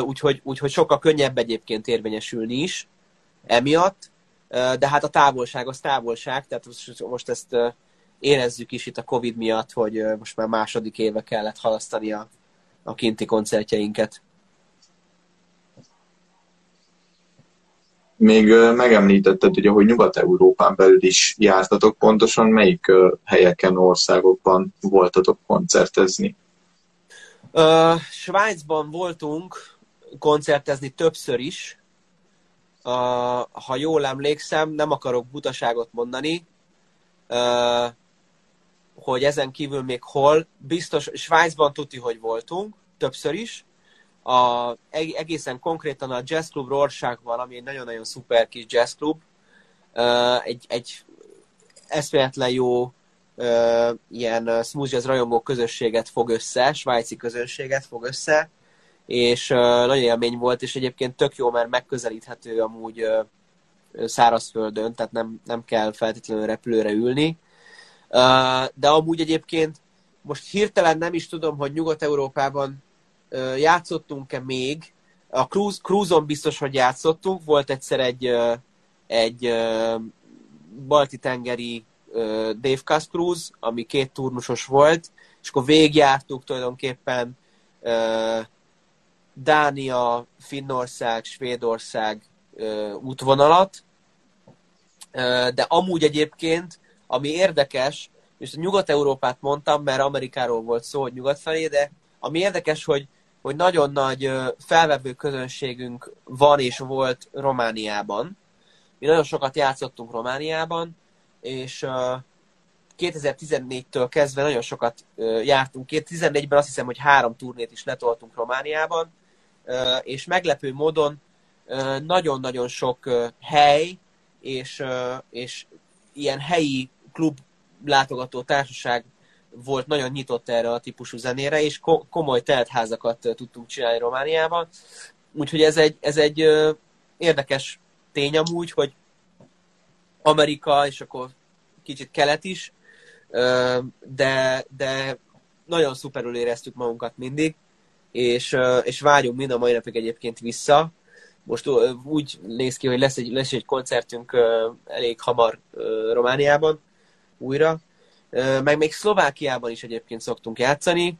úgyhogy, úgyhogy sokkal könnyebb egyébként érvényesülni is emiatt, de hát a távolság az távolság, tehát most ezt érezzük is itt a Covid miatt, hogy most már második éve kellett halasztani a, a kinti koncertjeinket. Még megemlítetted, ugye, hogy Nyugat-Európán belül is jártatok, pontosan melyik helyeken, országokban voltatok koncertezni? Uh, Svájcban voltunk koncertezni többször is. Uh, ha jól emlékszem, nem akarok butaságot mondani, uh, hogy ezen kívül még hol. Biztos, Svájcban tuti, hogy voltunk, többször is. A, egészen konkrétan a Jazz Club Rorschachban, ami egy nagyon-nagyon szuper kis jazzklub, uh, egy, egy eszméletlen jó ilyen smooth jazz rajongó közösséget fog össze, svájci közönséget fog össze, és nagyon élmény volt, és egyébként tök jó, mert megközelíthető amúgy szárazföldön, tehát nem, nem kell feltétlenül repülőre ülni. De amúgy egyébként most hirtelen nem is tudom, hogy Nyugat-Európában játszottunk-e még. A cruise, cruise-on biztos, hogy játszottunk. Volt egyszer egy, egy uh, balti-tengeri Dave Cass Cruise, ami két turnusos volt, és akkor végigjártuk tulajdonképpen Dánia, Finnország, Svédország útvonalat, de amúgy egyébként, ami érdekes, és a Nyugat-Európát mondtam, mert Amerikáról volt szó, hogy nyugat felé, de ami érdekes, hogy hogy nagyon nagy felvevő közönségünk van és volt Romániában. Mi nagyon sokat játszottunk Romániában, és 2014-től kezdve nagyon sokat jártunk. 2014-ben azt hiszem, hogy három turnét is letoltunk Romániában, és meglepő módon nagyon-nagyon sok hely és, és ilyen helyi klub látogató társaság volt nagyon nyitott erre a típusú zenére, és komoly teltházakat tudtunk csinálni Romániában. Úgyhogy ez egy, ez egy érdekes tény amúgy, hogy Amerika, és akkor kicsit kelet is, de, de nagyon szuperül éreztük magunkat mindig, és, és vágyunk mind a mai napig egyébként vissza. Most úgy néz ki, hogy lesz egy, lesz egy koncertünk elég hamar Romániában újra, meg még Szlovákiában is egyébként szoktunk játszani,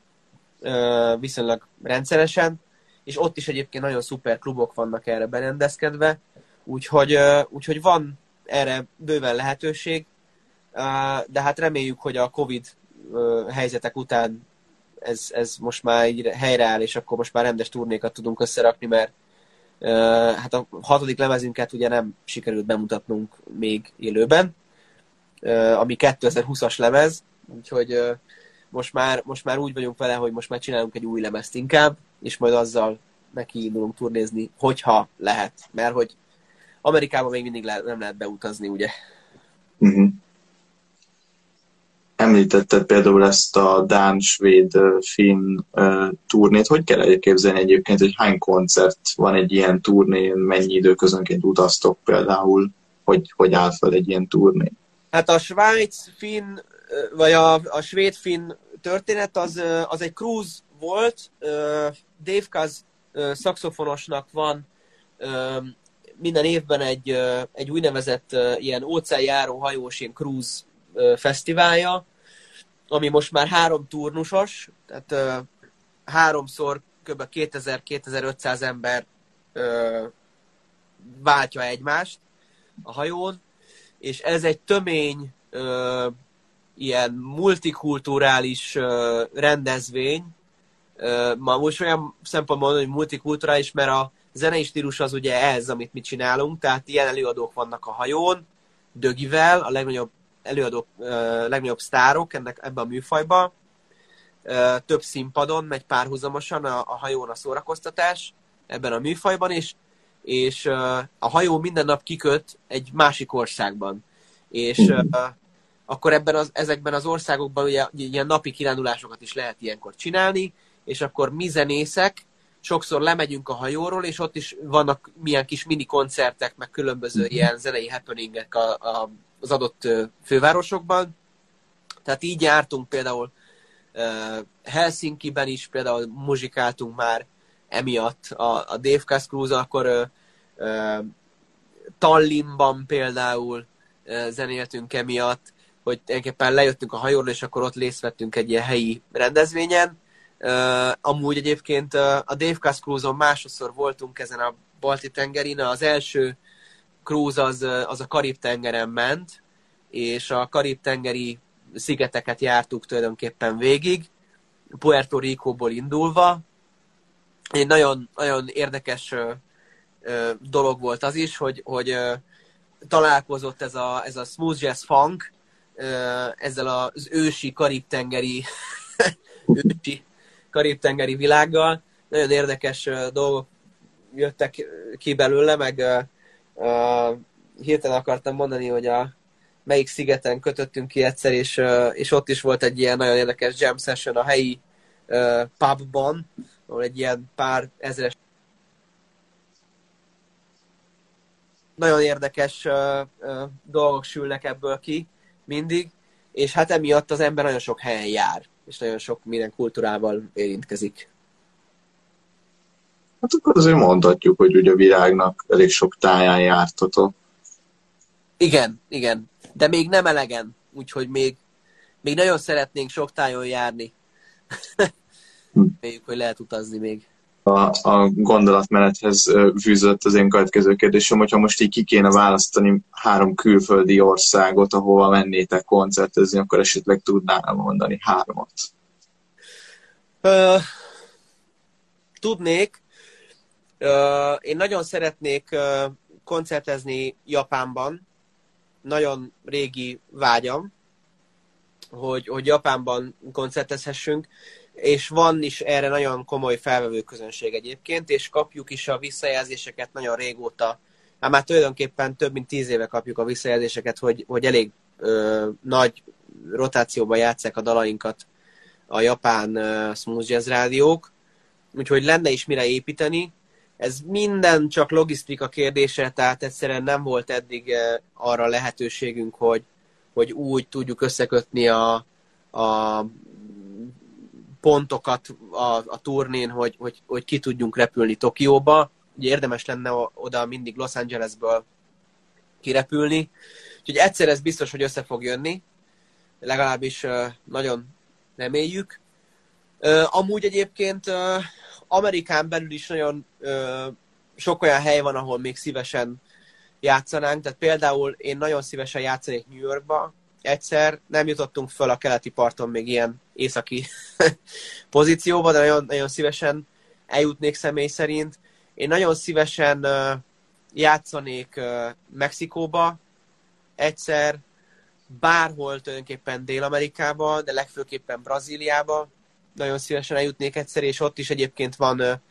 viszonylag rendszeresen, és ott is egyébként nagyon szuper klubok vannak erre berendezkedve, úgyhogy, úgyhogy van erre bőven lehetőség, de hát reméljük, hogy a Covid helyzetek után ez, ez most már így helyreáll, és akkor most már rendes turnékat tudunk összerakni, mert hát a hatodik lemezünket ugye nem sikerült bemutatnunk még élőben, ami 2020-as lemez, úgyhogy most már, most már úgy vagyunk vele, hogy most már csinálunk egy új lemezt inkább, és majd azzal neki indulunk turnézni, hogyha lehet, mert hogy Amerikában még mindig le, nem lehet beutazni, ugye? Uh-huh. Említetted például ezt a Dán, Svéd, Finn uh, turnét. Hogy kell elképzelni egyébként, hogy hány koncert van egy ilyen turnén, mennyi időközönként utaztok például, hogy, hogy áll fel egy ilyen turné? Hát a Svájc, Finn, vagy a, a svéd-finn történet az, az egy cruise volt. Dave Kaz szakszofonosnak van minden évben egy, egy úgynevezett ilyen óceánjáró hajós ilyen cruise fesztiválja, ami most már három turnusos, tehát háromszor kb. 2000-2500 ember váltja egymást a hajón, és ez egy tömény ilyen multikulturális rendezvény, ma most olyan szempontból mondom, hogy multikulturális, mert a zenei stílus az ugye ez, amit mi csinálunk, tehát ilyen előadók vannak a hajón, Dögivel, a legnagyobb előadók, legnagyobb sztárok ennek, ebben a műfajban, több színpadon megy párhuzamosan a, a hajón a szórakoztatás ebben a műfajban, és és a hajó minden nap kiköt egy másik országban. És uh, akkor ebben az, ezekben az országokban ugye ilyen napi kirándulásokat is lehet ilyenkor csinálni, és akkor mi zenészek sokszor lemegyünk a hajóról, és ott is vannak milyen kis mini koncertek, meg különböző uh-huh. ilyen zenei happeningek a, a, az adott fővárosokban. Tehát így jártunk például uh, Helsinki-ben is, például muzsikáltunk már emiatt a, a Dave Cass Cruise, akkor ö, ö, Tallinnban például ö, zenéltünk emiatt, hogy tulajdonképpen lejöttünk a hajóról, és akkor ott részt vettünk egy ilyen helyi rendezvényen. Uh, amúgy egyébként uh, a Dave Cass Cruise-on másodszor voltunk ezen a balti tengerin. Az első cruise az, az a Karib-tengeren ment, és a Karib-tengeri szigeteket jártuk tulajdonképpen végig, Puerto Rico-ból indulva, egy nagyon, nagyon érdekes ö, dolog volt az is, hogy, hogy találkozott ez a, ez a smooth jazz funk ezzel az ősi karib-tengeri ősi karib-tengeri világgal. Nagyon érdekes dolgok jöttek ki belőle, meg ö, hirtelen akartam mondani, hogy a melyik szigeten kötöttünk ki egyszer, és, és ott is volt egy ilyen nagyon érdekes jam session a helyi pubban, ahol egy ilyen pár ezres nagyon érdekes uh, uh, dolgok sülnek ebből ki mindig, és hát emiatt az ember nagyon sok helyen jár, és nagyon sok minden kultúrával érintkezik. Hát akkor azért mondhatjuk, hogy ugye a világnak elég sok táján jártatok. Igen, igen, de még nem elegen, úgyhogy még, még nagyon szeretnénk sok tájon járni. Reméljük, hogy lehet utazni még. A, a gondolatmenethez fűzött az én következő kérdésem, hogyha most így ki kéne választani három külföldi országot, ahova mennétek koncertezni, akkor esetleg tudnál mondani háromat. Uh, tudnék, én nagyon szeretnék koncertezni Japánban, nagyon régi vágyam, hogy, hogy Japánban koncertezhessünk, és van is erre nagyon komoly felvevő közönség egyébként, és kapjuk is a visszajelzéseket nagyon régóta. Hát már tulajdonképpen több mint tíz éve kapjuk a visszajelzéseket, hogy, hogy elég ö, nagy rotációban játszák a dalainkat a japán uh, smooth jazz rádiók, úgyhogy lenne is mire építeni. Ez minden csak logisztika kérdése, tehát egyszerűen nem volt eddig uh, arra lehetőségünk, hogy, hogy úgy tudjuk összekötni a, a pontokat a, a turnén, hogy, hogy, hogy ki tudjunk repülni Tokióba. Ugye érdemes lenne oda mindig Los Angelesből kirepülni. Úgyhogy egyszer ez biztos, hogy össze fog jönni. Legalábbis nagyon reméljük. Amúgy egyébként Amerikán belül is nagyon sok olyan hely van, ahol még szívesen játszanánk. Tehát például én nagyon szívesen játszanék New Yorkba. Egyszer nem jutottunk föl a keleti parton még ilyen északi pozícióba, de nagyon, nagyon szívesen eljutnék személy szerint. Én nagyon szívesen játszanék Mexikóba egyszer, bárhol tulajdonképpen Dél-Amerikába, de legfőképpen Brazíliába. Nagyon szívesen eljutnék egyszer, és ott is egyébként van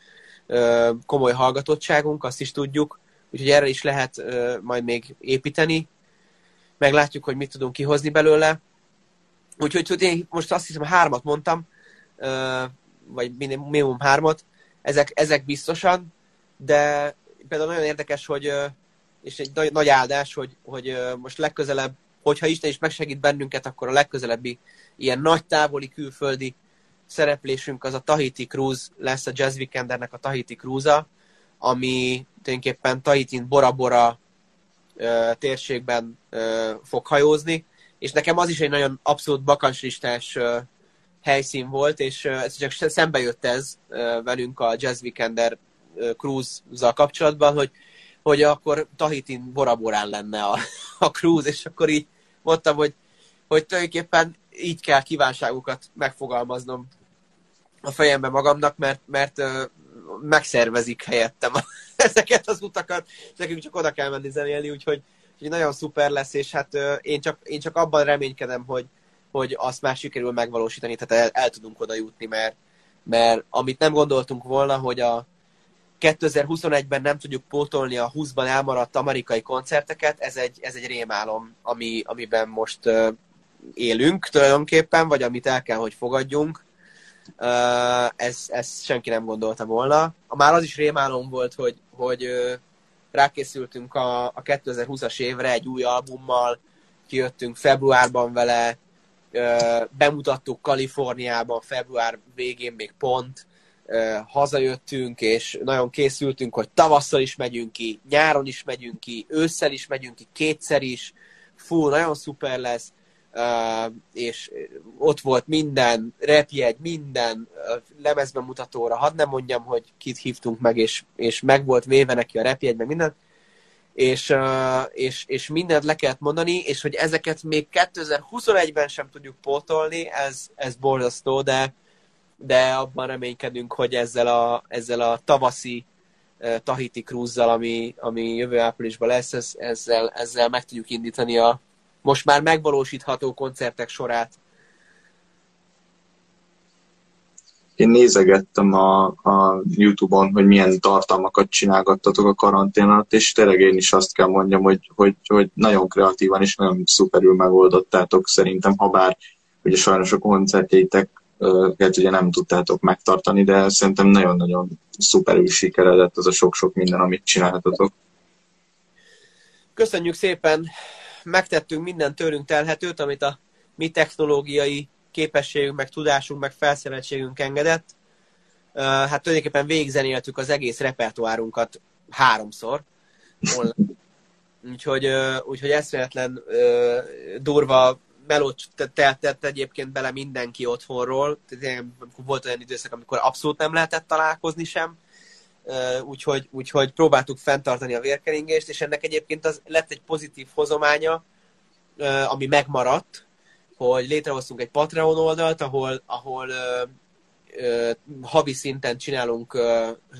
komoly hallgatottságunk, azt is tudjuk, úgyhogy erre is lehet majd még építeni. Meglátjuk, hogy mit tudunk kihozni belőle. Úgyhogy hogy én most azt hiszem, hármat mondtam, vagy minimum hármat, ezek, ezek biztosan, de például nagyon érdekes, hogy és egy nagy, nagy áldás, hogy, hogy most legközelebb hogyha Isten is megsegít bennünket, akkor a legközelebbi ilyen nagy távoli külföldi szereplésünk az a Tahiti Cruise lesz, a Jazz Weekendernek a Tahiti Cruise-a, ami tulajdonképpen Tahitin Bora-Bora ö, térségben fog hajózni, és nekem az is egy nagyon abszolút bakancslistás helyszín volt, és ez csak szembe jött ez velünk a Jazz Weekender cruise-zal kapcsolatban, hogy, hogy akkor Tahitin Bora-Borán lenne a, a cruise, és akkor így mondtam, hogy, hogy tulajdonképpen így kell kívánságokat megfogalmaznom a fejembe magamnak, mert, mert megszervezik helyettem ezeket az utakat, és nekünk csak oda kell menni zenélni, úgyhogy, úgyhogy nagyon szuper lesz, és hát én, csak, én csak abban reménykedem, hogy, hogy azt már sikerül megvalósítani, tehát el, el tudunk oda jutni, mert, mert amit nem gondoltunk volna, hogy a, 2021-ben nem tudjuk pótolni a 20-ban elmaradt amerikai koncerteket, ez egy, ez egy rémálom, ami, amiben most élünk tulajdonképpen, vagy amit el kell, hogy fogadjunk. Ez, ez senki nem gondolta volna. Már az is rémálom volt, hogy, hogy rákészültünk a, a 2020-as évre egy új albummal, kijöttünk februárban vele, bemutattuk Kaliforniában február végén még pont, hazajöttünk, és nagyon készültünk, hogy tavasszal is megyünk ki, nyáron is megyünk ki, ősszel is megyünk ki, kétszer is, fú, nagyon szuper lesz, és ott volt minden, repjegy, minden lemezbemutatóra, hadd nem mondjam, hogy kit hívtunk meg, és, és meg volt véve neki a repjegy, meg minden, és, és, és mindent le kellett mondani, és hogy ezeket még 2021-ben sem tudjuk pótolni, ez, ez borzasztó, de, de abban reménykedünk, hogy ezzel a, ezzel a tavaszi Tahiti cruise ami, ami jövő áprilisban lesz, ez, ezzel, ezzel meg tudjuk indítani a most már megvalósítható koncertek sorát. Én nézegettem a, a YouTube-on, hogy milyen tartalmakat csinálgattatok a karantén alatt, és tényleg én is azt kell mondjam, hogy, hogy, hogy nagyon kreatívan és nagyon szuperül megoldottátok szerintem, ha bár ugye sajnos a koncertjeitek őket ugye nem tudtátok megtartani, de szerintem nagyon-nagyon szuperül sikeredett az a sok-sok minden, amit csináltatok. Köszönjük szépen! Megtettünk minden tőlünk telhetőt, amit a mi technológiai képességünk, meg tudásunk, meg felszereltségünk engedett. Hát tulajdonképpen végigzenéltük az egész repertoárunkat háromszor. Úgyhogy, úgyhogy eszméletlen durva melót tett egyébként bele mindenki otthonról. Volt olyan időszak, amikor abszolút nem lehetett találkozni sem, úgyhogy, úgyhogy próbáltuk fenntartani a vérkeringést, és ennek egyébként az lett egy pozitív hozománya, ami megmaradt, hogy létrehoztunk egy Patreon oldalt, ahol, ahol havi szinten csinálunk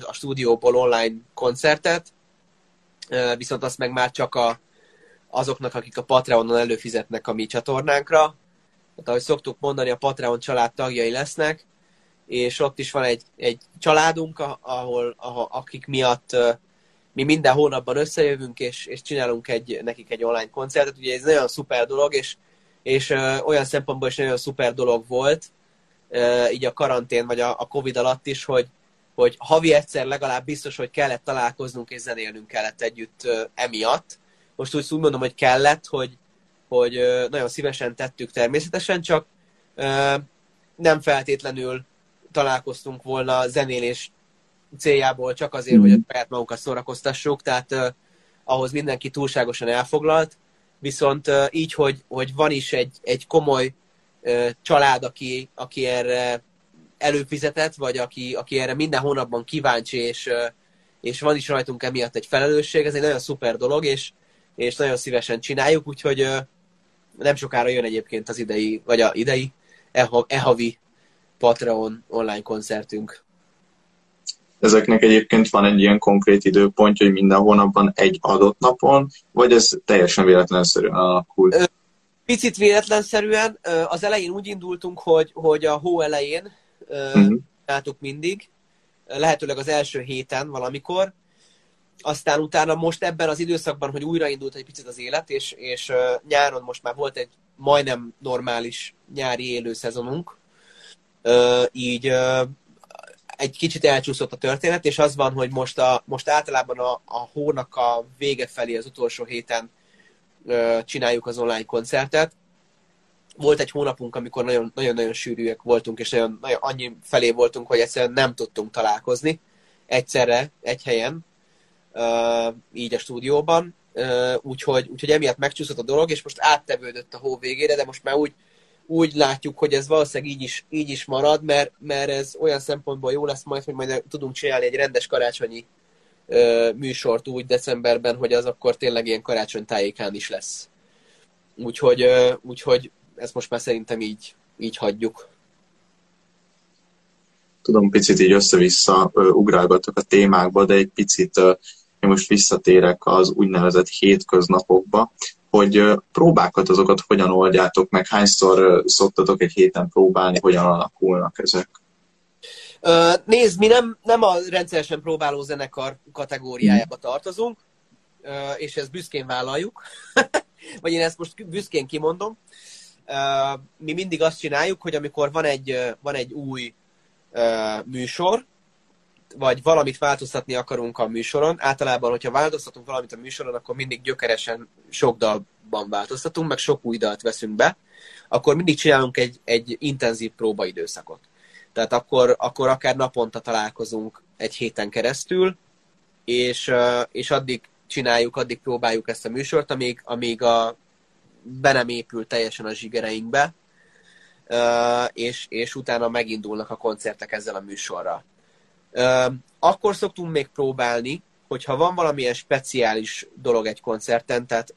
a stúdióból online koncertet, viszont azt meg már csak a, azoknak, akik a Patreonon előfizetnek a mi csatornánkra. Tehát ahogy szoktuk mondani, a Patreon család tagjai lesznek, és ott is van egy, egy családunk, ahol, ahol akik miatt mi minden hónapban összejövünk, és, és csinálunk egy, nekik egy online koncertet. Ugye ez nagyon szuper dolog, és, és olyan szempontból is nagyon szuper dolog volt, így a karantén vagy a, a Covid alatt is, hogy, hogy havi egyszer legalább biztos, hogy kellett találkoznunk és zenélnünk kellett együtt emiatt. Most úgy, úgy mondom, hogy kellett, hogy, hogy nagyon szívesen tettük természetesen, csak nem feltétlenül találkoztunk volna zenélés céljából csak azért, hogy a saját magunkat szórakoztassuk, tehát uh, ahhoz mindenki túlságosan elfoglalt, viszont uh, így, hogy, hogy van is egy, egy komoly uh, család, aki, aki erre előfizetett, vagy aki, aki erre minden hónapban kíváncsi, és, uh, és van is rajtunk emiatt egy felelősség, ez egy nagyon szuper dolog, és, és nagyon szívesen csináljuk, úgyhogy uh, nem sokára jön egyébként az idei, vagy a idei, e-havi Patreon online koncertünk. Ezeknek egyébként van egy ilyen konkrét időpontja, hogy minden hónapban egy adott napon, vagy ez teljesen véletlenszerűen alakul? Picit véletlenszerűen. Az elején úgy indultunk, hogy, hogy a hó elején uh-huh. mindig, lehetőleg az első héten valamikor, aztán utána most ebben az időszakban, hogy újraindult egy picit az élet, és, és nyáron most már volt egy majdnem normális nyári élő szezonunk, így egy kicsit elcsúszott a történet, és az van, hogy most, a, most általában a, a hónak a vége felé, az utolsó héten csináljuk az online koncertet. Volt egy hónapunk, amikor nagyon-nagyon sűrűek voltunk, és nagyon, nagyon annyi felé voltunk, hogy egyszerűen nem tudtunk találkozni egyszerre, egy helyen, így a stúdióban. Úgyhogy, úgyhogy emiatt megcsúszott a dolog, és most áttevődött a hó végére, de most már úgy úgy látjuk, hogy ez valószínűleg így is, így is marad, mert, mert ez olyan szempontból jó lesz majd, hogy majd tudunk csinálni egy rendes karácsonyi ö, műsort úgy decemberben, hogy az akkor tényleg ilyen karácsony tájékán is lesz. Úgyhogy, ö, úgyhogy ezt most már szerintem így, így hagyjuk. Tudom, picit így össze-vissza ugrálgatok a témákba, de egy picit én most visszatérek az úgynevezett hétköznapokba hogy próbákat azokat hogyan oldjátok meg, hányszor szoktatok egy héten próbálni, hogyan alakulnak ezek? Nézd, mi nem, nem a rendszeresen próbáló zenekar kategóriájába tartozunk, és ezt büszkén vállaljuk, vagy én ezt most büszkén kimondom. Mi mindig azt csináljuk, hogy amikor van egy, van egy új műsor, vagy valamit változtatni akarunk a műsoron. Általában, hogyha változtatunk valamit a műsoron, akkor mindig gyökeresen sok dalban változtatunk, meg sok új dalt veszünk be, akkor mindig csinálunk egy, egy intenzív próbaidőszakot. Tehát akkor, akkor akár naponta találkozunk egy héten keresztül, és, és addig csináljuk, addig próbáljuk ezt a műsort, amíg, amíg a, be nem épül teljesen a zsigereinkbe, és, és utána megindulnak a koncertek ezzel a műsorral. Akkor szoktunk még próbálni, hogyha van valamilyen speciális dolog egy koncerten, tehát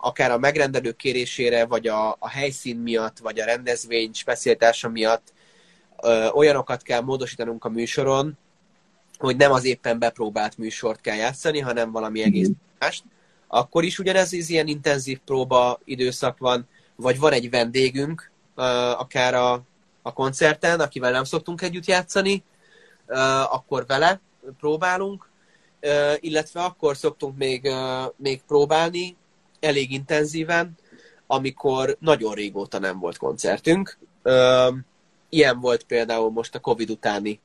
akár a megrendelők kérésére, vagy a, a helyszín miatt, vagy a rendezvény specialitása miatt olyanokat kell módosítanunk a műsoron, hogy nem az éppen bepróbált műsort kell játszani, hanem valami egész mást. Akkor is ugyanez az ilyen intenzív próba időszak van, vagy van egy vendégünk, akár a, a koncerten, akivel nem szoktunk együtt játszani, akkor vele próbálunk, illetve akkor szoktunk még, még próbálni elég intenzíven, amikor nagyon régóta nem volt koncertünk. Ilyen volt például most a Covid utáni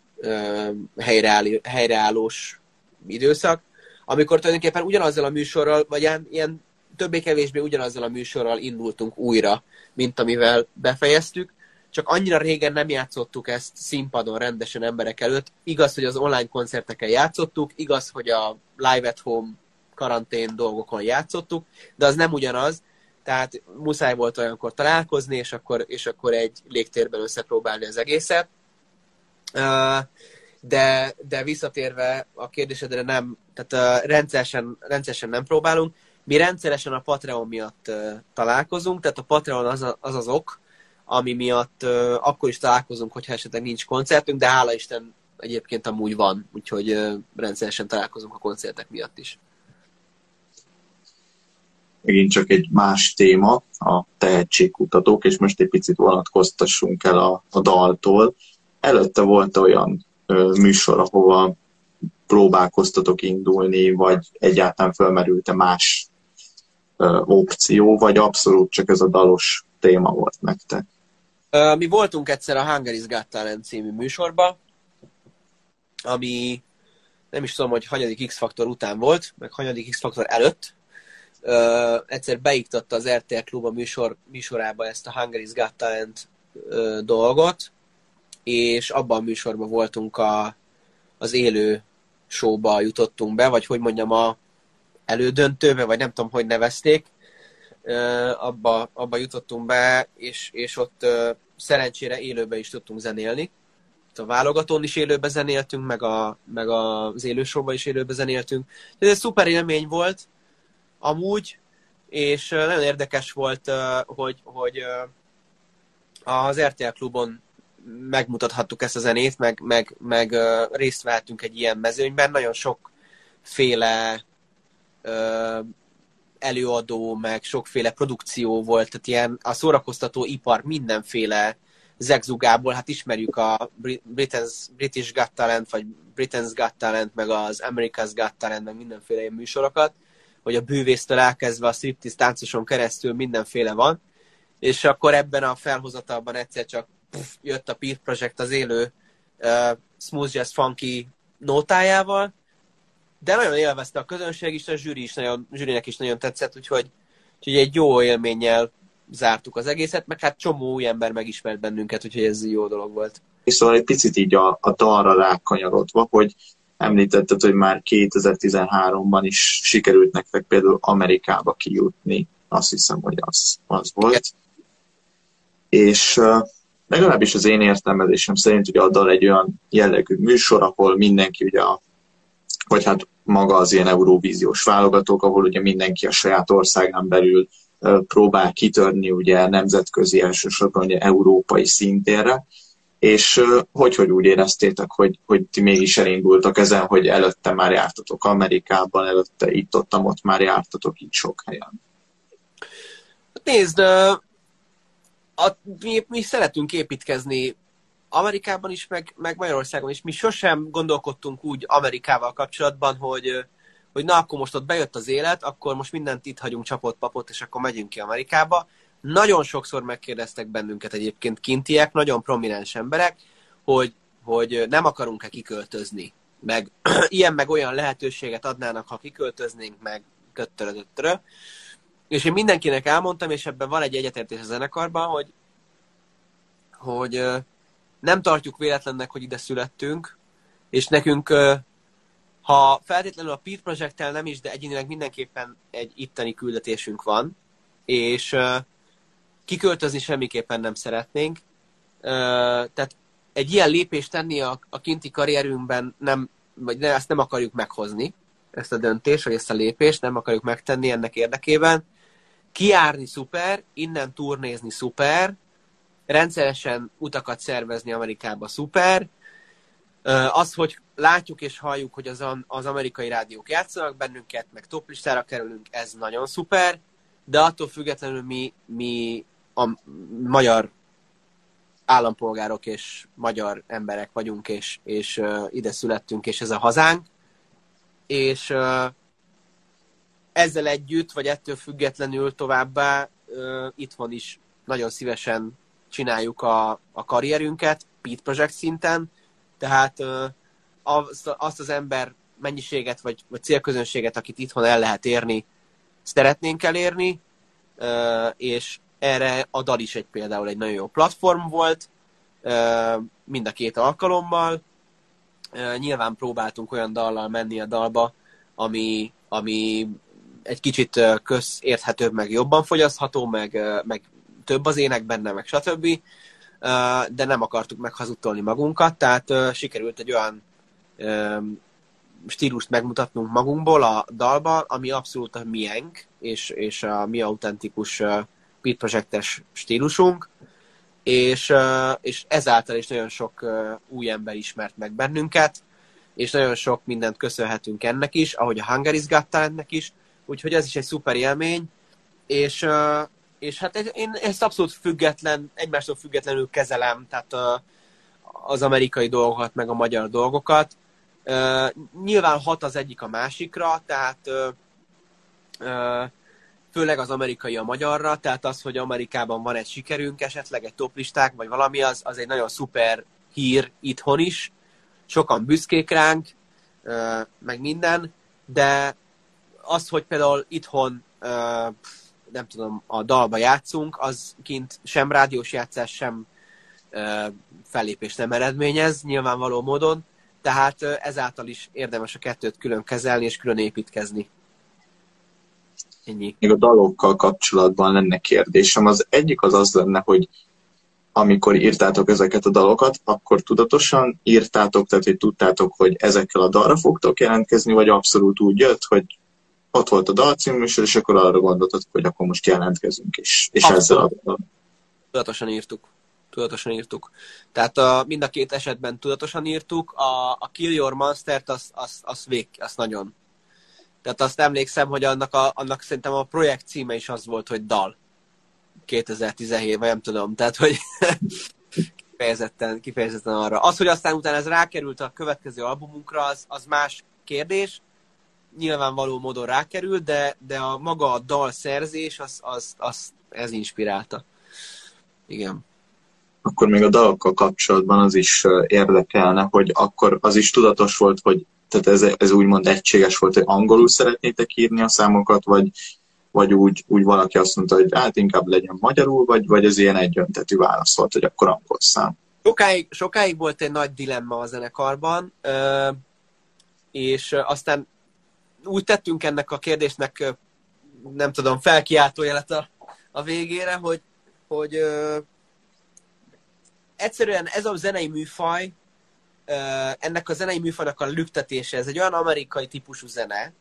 helyreáll, helyreállós időszak, amikor tulajdonképpen ugyanazzal a műsorral, vagy ilyen, ilyen többé-kevésbé ugyanazzal a műsorral indultunk újra, mint amivel befejeztük, csak annyira régen nem játszottuk ezt színpadon rendesen emberek előtt. Igaz, hogy az online koncerteken játszottuk, igaz, hogy a live at home karantén dolgokon játszottuk, de az nem ugyanaz, tehát muszáj volt olyankor találkozni, és akkor, és akkor egy légtérben összepróbálni az egészet. De, de visszatérve a kérdésedre nem, tehát rendszeresen, rendszeresen nem próbálunk. Mi rendszeresen a Patreon miatt találkozunk, tehát a Patreon az, a, az az ok, ami miatt uh, akkor is találkozunk, hogyha esetleg nincs koncertünk, de hála Isten egyébként amúgy van, úgyhogy uh, rendszeresen találkozunk a koncertek miatt is. Megint csak egy más téma, a tehetségkutatók, és most egy picit vonatkoztassunk el a, a daltól. Előtte volt olyan ö, műsor, ahova próbálkoztatok indulni, vagy egyáltalán felmerült-e más ö, opció, vagy abszolút csak ez a dalos téma volt nektek? Mi voltunk egyszer a Hungary's Got Talent című műsorba, ami nem is tudom, hogy hanyadik X-faktor után volt, meg hanyadik X-faktor előtt. Uh, egyszer beiktatta az RTL Klub a műsor, műsorába ezt a Hungary's Got Talent uh, dolgot, és abban a műsorban voltunk a, az élő showba jutottunk be, vagy hogy mondjam, a elődöntőbe, vagy nem tudom, hogy nevezték, abba, abba jutottunk be, és, és ott szerencsére élőbe is tudtunk zenélni. A válogatón is élőbe zenéltünk, meg, a, meg az élősóban is élőbe zenéltünk. Ez egy szuper élmény volt, amúgy, és nagyon érdekes volt, hogy, hogy az RTL klubon megmutathattuk ezt a zenét, meg, meg, meg részt vettünk egy ilyen mezőnyben. Nagyon sokféle előadó, meg sokféle produkció volt, tehát ilyen a szórakoztató ipar mindenféle zegzugából, hát ismerjük a Britain's, British Got Talent, vagy Britain's Got Talent, meg az America's Got Talent, meg mindenféle ilyen műsorokat, hogy a bűvésztől elkezdve a striptease táncoson keresztül mindenféle van, és akkor ebben a felhozatalban egyszer csak puff, jött a Peer Project az élő uh, smooth jazz funky nótájával, de nagyon élvezte a közönség is, a zsűri is nagyon, zsűrinek is nagyon tetszett, úgyhogy, úgyhogy egy jó élménnyel zártuk az egészet, meg hát csomó új ember megismert bennünket, úgyhogy ez jó dolog volt. És szóval egy picit így a, a dalra rákanyarodva, hogy említetted, hogy már 2013-ban is sikerült nektek például Amerikába kijutni, azt hiszem, hogy az, az volt. És uh, legalábbis az én értelmezésem szerint ugye a dal egy olyan jellegű műsor, ahol mindenki ugye a, vagy hát maga az ilyen Euróvíziós válogatók, ahol ugye mindenki a saját országán belül próbál kitörni ugye nemzetközi elsősorban ugye európai szintérre, és hogy, hogy úgy éreztétek, hogy, hogy ti mégis elindultak ezen, hogy előtte már jártatok Amerikában, előtte itt ott, ott már jártatok itt sok helyen? Nézd, a, mi, mi szeretünk építkezni Amerikában is, meg, meg Magyarországon is. Mi sosem gondolkodtunk úgy Amerikával kapcsolatban, hogy, hogy na, akkor most ott bejött az élet, akkor most mindent itt hagyunk csapott papot, és akkor megyünk ki Amerikába. Nagyon sokszor megkérdeztek bennünket egyébként kintiek, nagyon prominens emberek, hogy, hogy nem akarunk-e kiköltözni. Meg ilyen meg olyan lehetőséget adnának, ha kiköltöznénk, meg töttörö És én mindenkinek elmondtam, és ebben van egy egyetértés a zenekarban, hogy, hogy nem tartjuk véletlennek, hogy ide születtünk, és nekünk, ha feltétlenül a Pete project nem is, de egyénileg mindenképpen egy itteni küldetésünk van, és kiköltözni semmiképpen nem szeretnénk. Tehát egy ilyen lépést tenni a, a kinti karrierünkben nem, vagy ne, ezt nem akarjuk meghozni, ezt a döntést, vagy ezt a lépést nem akarjuk megtenni ennek érdekében. Kiárni szuper, innen turnézni szuper, rendszeresen utakat szervezni Amerikába szuper. Az, hogy látjuk és halljuk, hogy az, az amerikai rádiók játszanak bennünket, meg toplistára kerülünk, ez nagyon szuper, de attól függetlenül mi, mi a magyar állampolgárok és magyar emberek vagyunk, és, és uh, ide születtünk, és ez a hazánk. És uh, ezzel együtt, vagy ettől függetlenül továbbá uh, itthon is nagyon szívesen csináljuk a, a karrierünket, Pete Project szinten, tehát azt, azt az ember mennyiséget, vagy, vagy célközönséget, akit itthon el lehet érni, szeretnénk elérni, és erre a dal is egy például egy nagyon jó platform volt, mind a két alkalommal. Nyilván próbáltunk olyan dallal menni a dalba, ami, ami egy kicsit közérthetőbb, meg jobban fogyasztható, meg, meg több az ének benne, meg stb. De nem akartuk meghazudtolni magunkat, tehát sikerült egy olyan stílust megmutatnunk magunkból a dalba, ami abszolút a miénk, és, és a mi autentikus Pit Projectes stílusunk, és, és ezáltal is nagyon sok új ember ismert meg bennünket, és nagyon sok mindent köszönhetünk ennek is, ahogy a Hungary's Got Talentnek is, úgyhogy ez is egy szuper élmény, és, és hát én ezt abszolút független, egymástól függetlenül kezelem, tehát az amerikai dolgokat, meg a magyar dolgokat. Nyilván hat az egyik a másikra, tehát főleg az amerikai a magyarra, tehát az, hogy Amerikában van egy sikerünk, esetleg egy toplisták, vagy valami, az, az egy nagyon szuper hír itthon is. Sokan büszkék ránk, meg minden, de az, hogy például itthon nem tudom, a dalba játszunk, az kint sem rádiós játszás, sem fellépés nem eredményez, nyilvánvaló módon, tehát ezáltal is érdemes a kettőt külön kezelni és külön építkezni. Ennyi. Még a dalokkal kapcsolatban lenne kérdésem. Az egyik az az lenne, hogy amikor írtátok ezeket a dalokat, akkor tudatosan írtátok, tehát hogy tudtátok, hogy ezekkel a dalra fogtok jelentkezni, vagy abszolút úgy jött, hogy ott volt a dalcíműsor, és akkor arra gondoltad, hogy akkor most jelentkezünk is. És abszolút. ezzel a... Tudatosan írtuk. Tudatosan írtuk. Tehát a, mind a két esetben tudatosan írtuk. A, a Kill Your Monster-t, azt az, az vég, azt nagyon tehát azt emlékszem, hogy annak, a, annak szerintem a projekt címe is az volt, hogy Dal. 2017, vagy nem tudom. Tehát, hogy kifejezetten, kifejezetten arra. Az, hogy aztán utána ez rákerült a következő albumunkra, az, az más kérdés. Nyilvánvaló módon rákerült, de, de a maga a dal szerzés, az, az, az, ez inspirálta. Igen. Akkor még a dalokkal kapcsolatban az is érdekelne, hogy akkor az is tudatos volt, hogy tehát ez, ez úgymond egységes volt, hogy angolul szeretnétek írni a számokat, vagy, vagy úgy, úgy valaki azt mondta, hogy hát inkább legyen magyarul, vagy, vagy ez ilyen egyöntetű válasz volt, hogy akkor angol szám. Sokáig, sokáig volt egy nagy dilemma a zenekarban, és aztán úgy tettünk ennek a kérdésnek, nem tudom, felkiáltójelet a, a végére, hogy, hogy egyszerűen ez a zenei műfaj, ennek a zenei műfajnak a lüktetése, ez egy olyan amerikai típusú zene,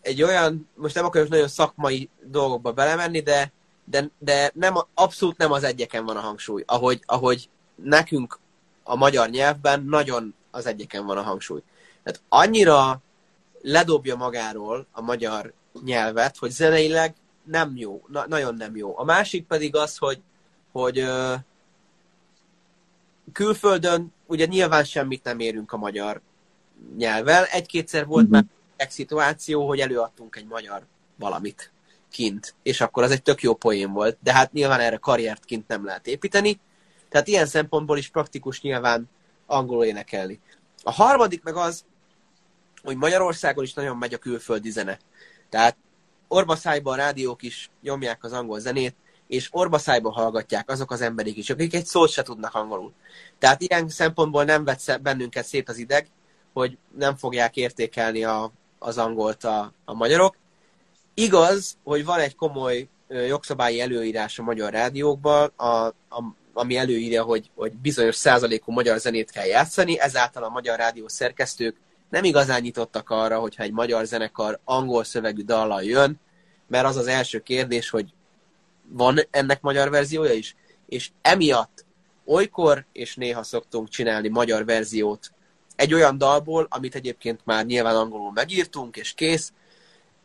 egy olyan, most nem akarok nagyon szakmai dolgokba belemenni, de, de, de nem, abszolút nem az egyeken van a hangsúly. Ahogy, ahogy nekünk a magyar nyelvben nagyon az egyeken van a hangsúly. Tehát annyira ledobja magáról a magyar nyelvet, hogy zeneileg nem jó, na, nagyon nem jó. A másik pedig az, hogy, hogy ö, külföldön ugye nyilván semmit nem érünk a magyar nyelvvel. Egy-kétszer volt uh-huh. már egy szituáció, hogy előadtunk egy magyar valamit kint, és akkor az egy tök jó poén volt, de hát nyilván erre karriert kint nem lehet építeni, tehát ilyen szempontból is praktikus nyilván angolul énekelni. A harmadik meg az, hogy Magyarországon is nagyon megy a külföldi zene. Tehát orbaszájban a rádiók is nyomják az angol zenét, és orbaszájban hallgatják azok az emberek is, akik egy szót se tudnak angolul. Tehát ilyen szempontból nem vett bennünket szét az ideg, hogy nem fogják értékelni a, az angolt a, a magyarok. Igaz, hogy van egy komoly jogszabályi előírás a magyar rádiókban, a, a, ami előírja, hogy, hogy bizonyos százalékú magyar zenét kell játszani, ezáltal a magyar rádió szerkesztők nem igazán nyitottak arra, hogyha egy magyar zenekar angol szövegű dallal jön, mert az az első kérdés, hogy van ennek magyar verziója is, és emiatt olykor és néha szoktunk csinálni magyar verziót egy olyan dalból, amit egyébként már nyilván angolul megírtunk, és kész,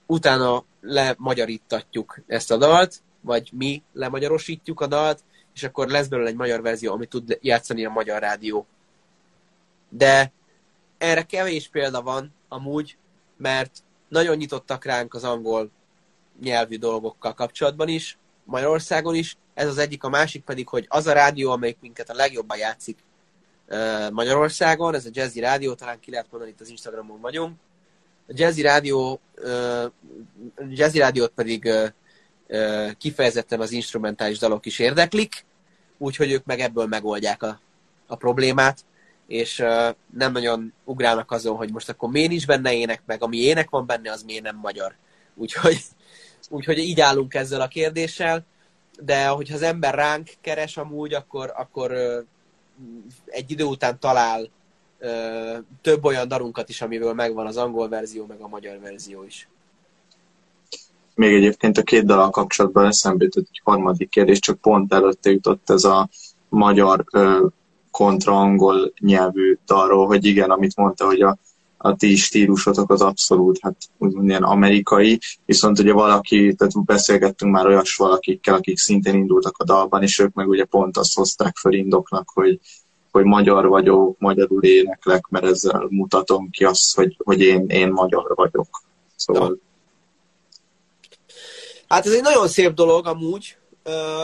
utána lemagyarítatjuk ezt a dalt, vagy mi lemagyarosítjuk a dalt, és akkor lesz belőle egy magyar verzió, amit tud játszani a magyar rádió. De erre kevés példa van amúgy, mert nagyon nyitottak ránk az angol nyelvű dolgokkal kapcsolatban is, Magyarországon is, ez az egyik, a másik pedig, hogy az a rádió, amelyik minket a legjobban játszik Magyarországon, ez a Jazzy Rádió, talán ki lehet mondani, itt az Instagramon vagyunk. A Jazzy Rádió, Jazzy Rádiót pedig kifejezetten az instrumentális dalok is érdeklik, úgyhogy ők meg ebből megoldják a, a problémát, és nem nagyon ugrálnak azon, hogy most akkor miért nincs benne ének, meg ami ének van benne, az miért nem magyar. Úgyhogy Úgyhogy így állunk ezzel a kérdéssel, de hogyha az ember ránk keres amúgy, akkor, akkor egy idő után talál több olyan darunkat is, amiből megvan az angol verzió, meg a magyar verzió is. Még egyébként a két dalal kapcsolatban eszembe jutott egy harmadik kérdés, csak pont előtte jutott ez a magyar kontra angol nyelvű dalról, hogy igen, amit mondta, hogy a, a ti stílusotok az abszolút, hát úgymond ilyen amerikai, viszont ugye valaki, tehát beszélgettünk már olyas valakikkel, akik szintén indultak a dalban, és ők meg ugye pont azt hozták fel indoknak, hogy, hogy magyar vagyok, magyarul éneklek, mert ezzel mutatom ki azt, hogy, hogy én, én magyar vagyok. Szóval... Hát ez egy nagyon szép dolog amúgy,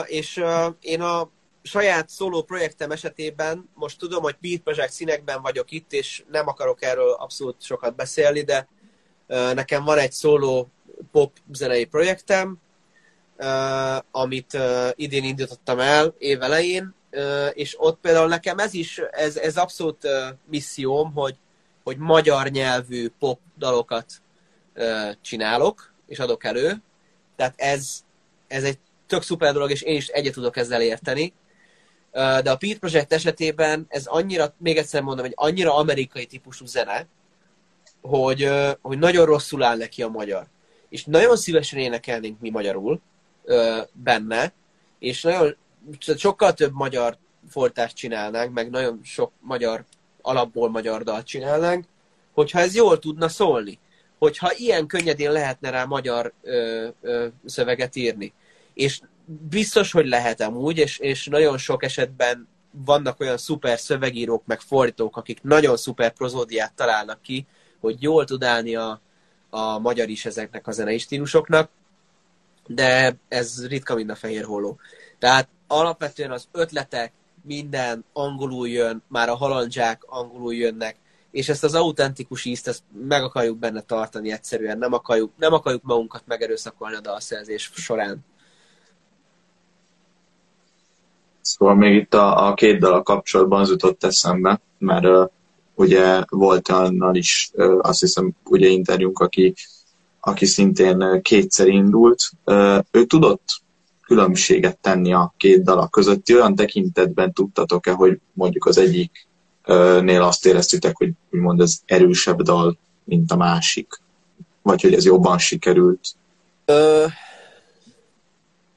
és én a saját szóló projektem esetében most tudom, hogy Project színekben vagyok itt, és nem akarok erről abszolút sokat beszélni, de nekem van egy szóló pop zenei projektem, amit idén indítottam el évelején, és ott például nekem ez is, ez, ez abszolút misszióm, hogy, hogy magyar nyelvű pop dalokat csinálok, és adok elő. Tehát ez, ez egy tök szuper dolog, és én is egyet tudok ezzel érteni. De a Pete Project esetében ez annyira, még egyszer mondom, hogy annyira amerikai típusú zene, hogy, hogy nagyon rosszul áll neki a magyar. És nagyon szívesen énekelnénk mi magyarul benne, és nagyon sokkal több magyar fordítást csinálnánk, meg nagyon sok magyar, alapból magyar dalt csinálnánk, hogyha ez jól tudna szólni. Hogyha ilyen könnyedén lehetne rá magyar ö, ö, szöveget írni. És biztos, hogy lehet amúgy, és, és nagyon sok esetben vannak olyan szuper szövegírók, meg fordítók, akik nagyon szuper prozódiát találnak ki, hogy jól tud állni a, a magyar is ezeknek a zenei stílusoknak, de ez ritka, mint a fehér holló. Tehát alapvetően az ötletek, minden angolul jön, már a halandzsák angolul jönnek, és ezt az autentikus ízt, ezt meg akarjuk benne tartani egyszerűen, nem akarjuk, nem akarjuk magunkat megerőszakolni a dalszerzés során. Szóval még itt a, a két dal kapcsolatban az jutott eszembe, mert uh, ugye volt annal is, uh, azt hiszem, ugye interjúnk, aki, aki szintén kétszer indult. Uh, ő tudott különbséget tenni a két dala között. Olyan tekintetben tudtatok-e, hogy mondjuk az egyiknél azt éreztétek, hogy úgymond ez erősebb dal, mint a másik? Vagy hogy ez jobban sikerült? Ö,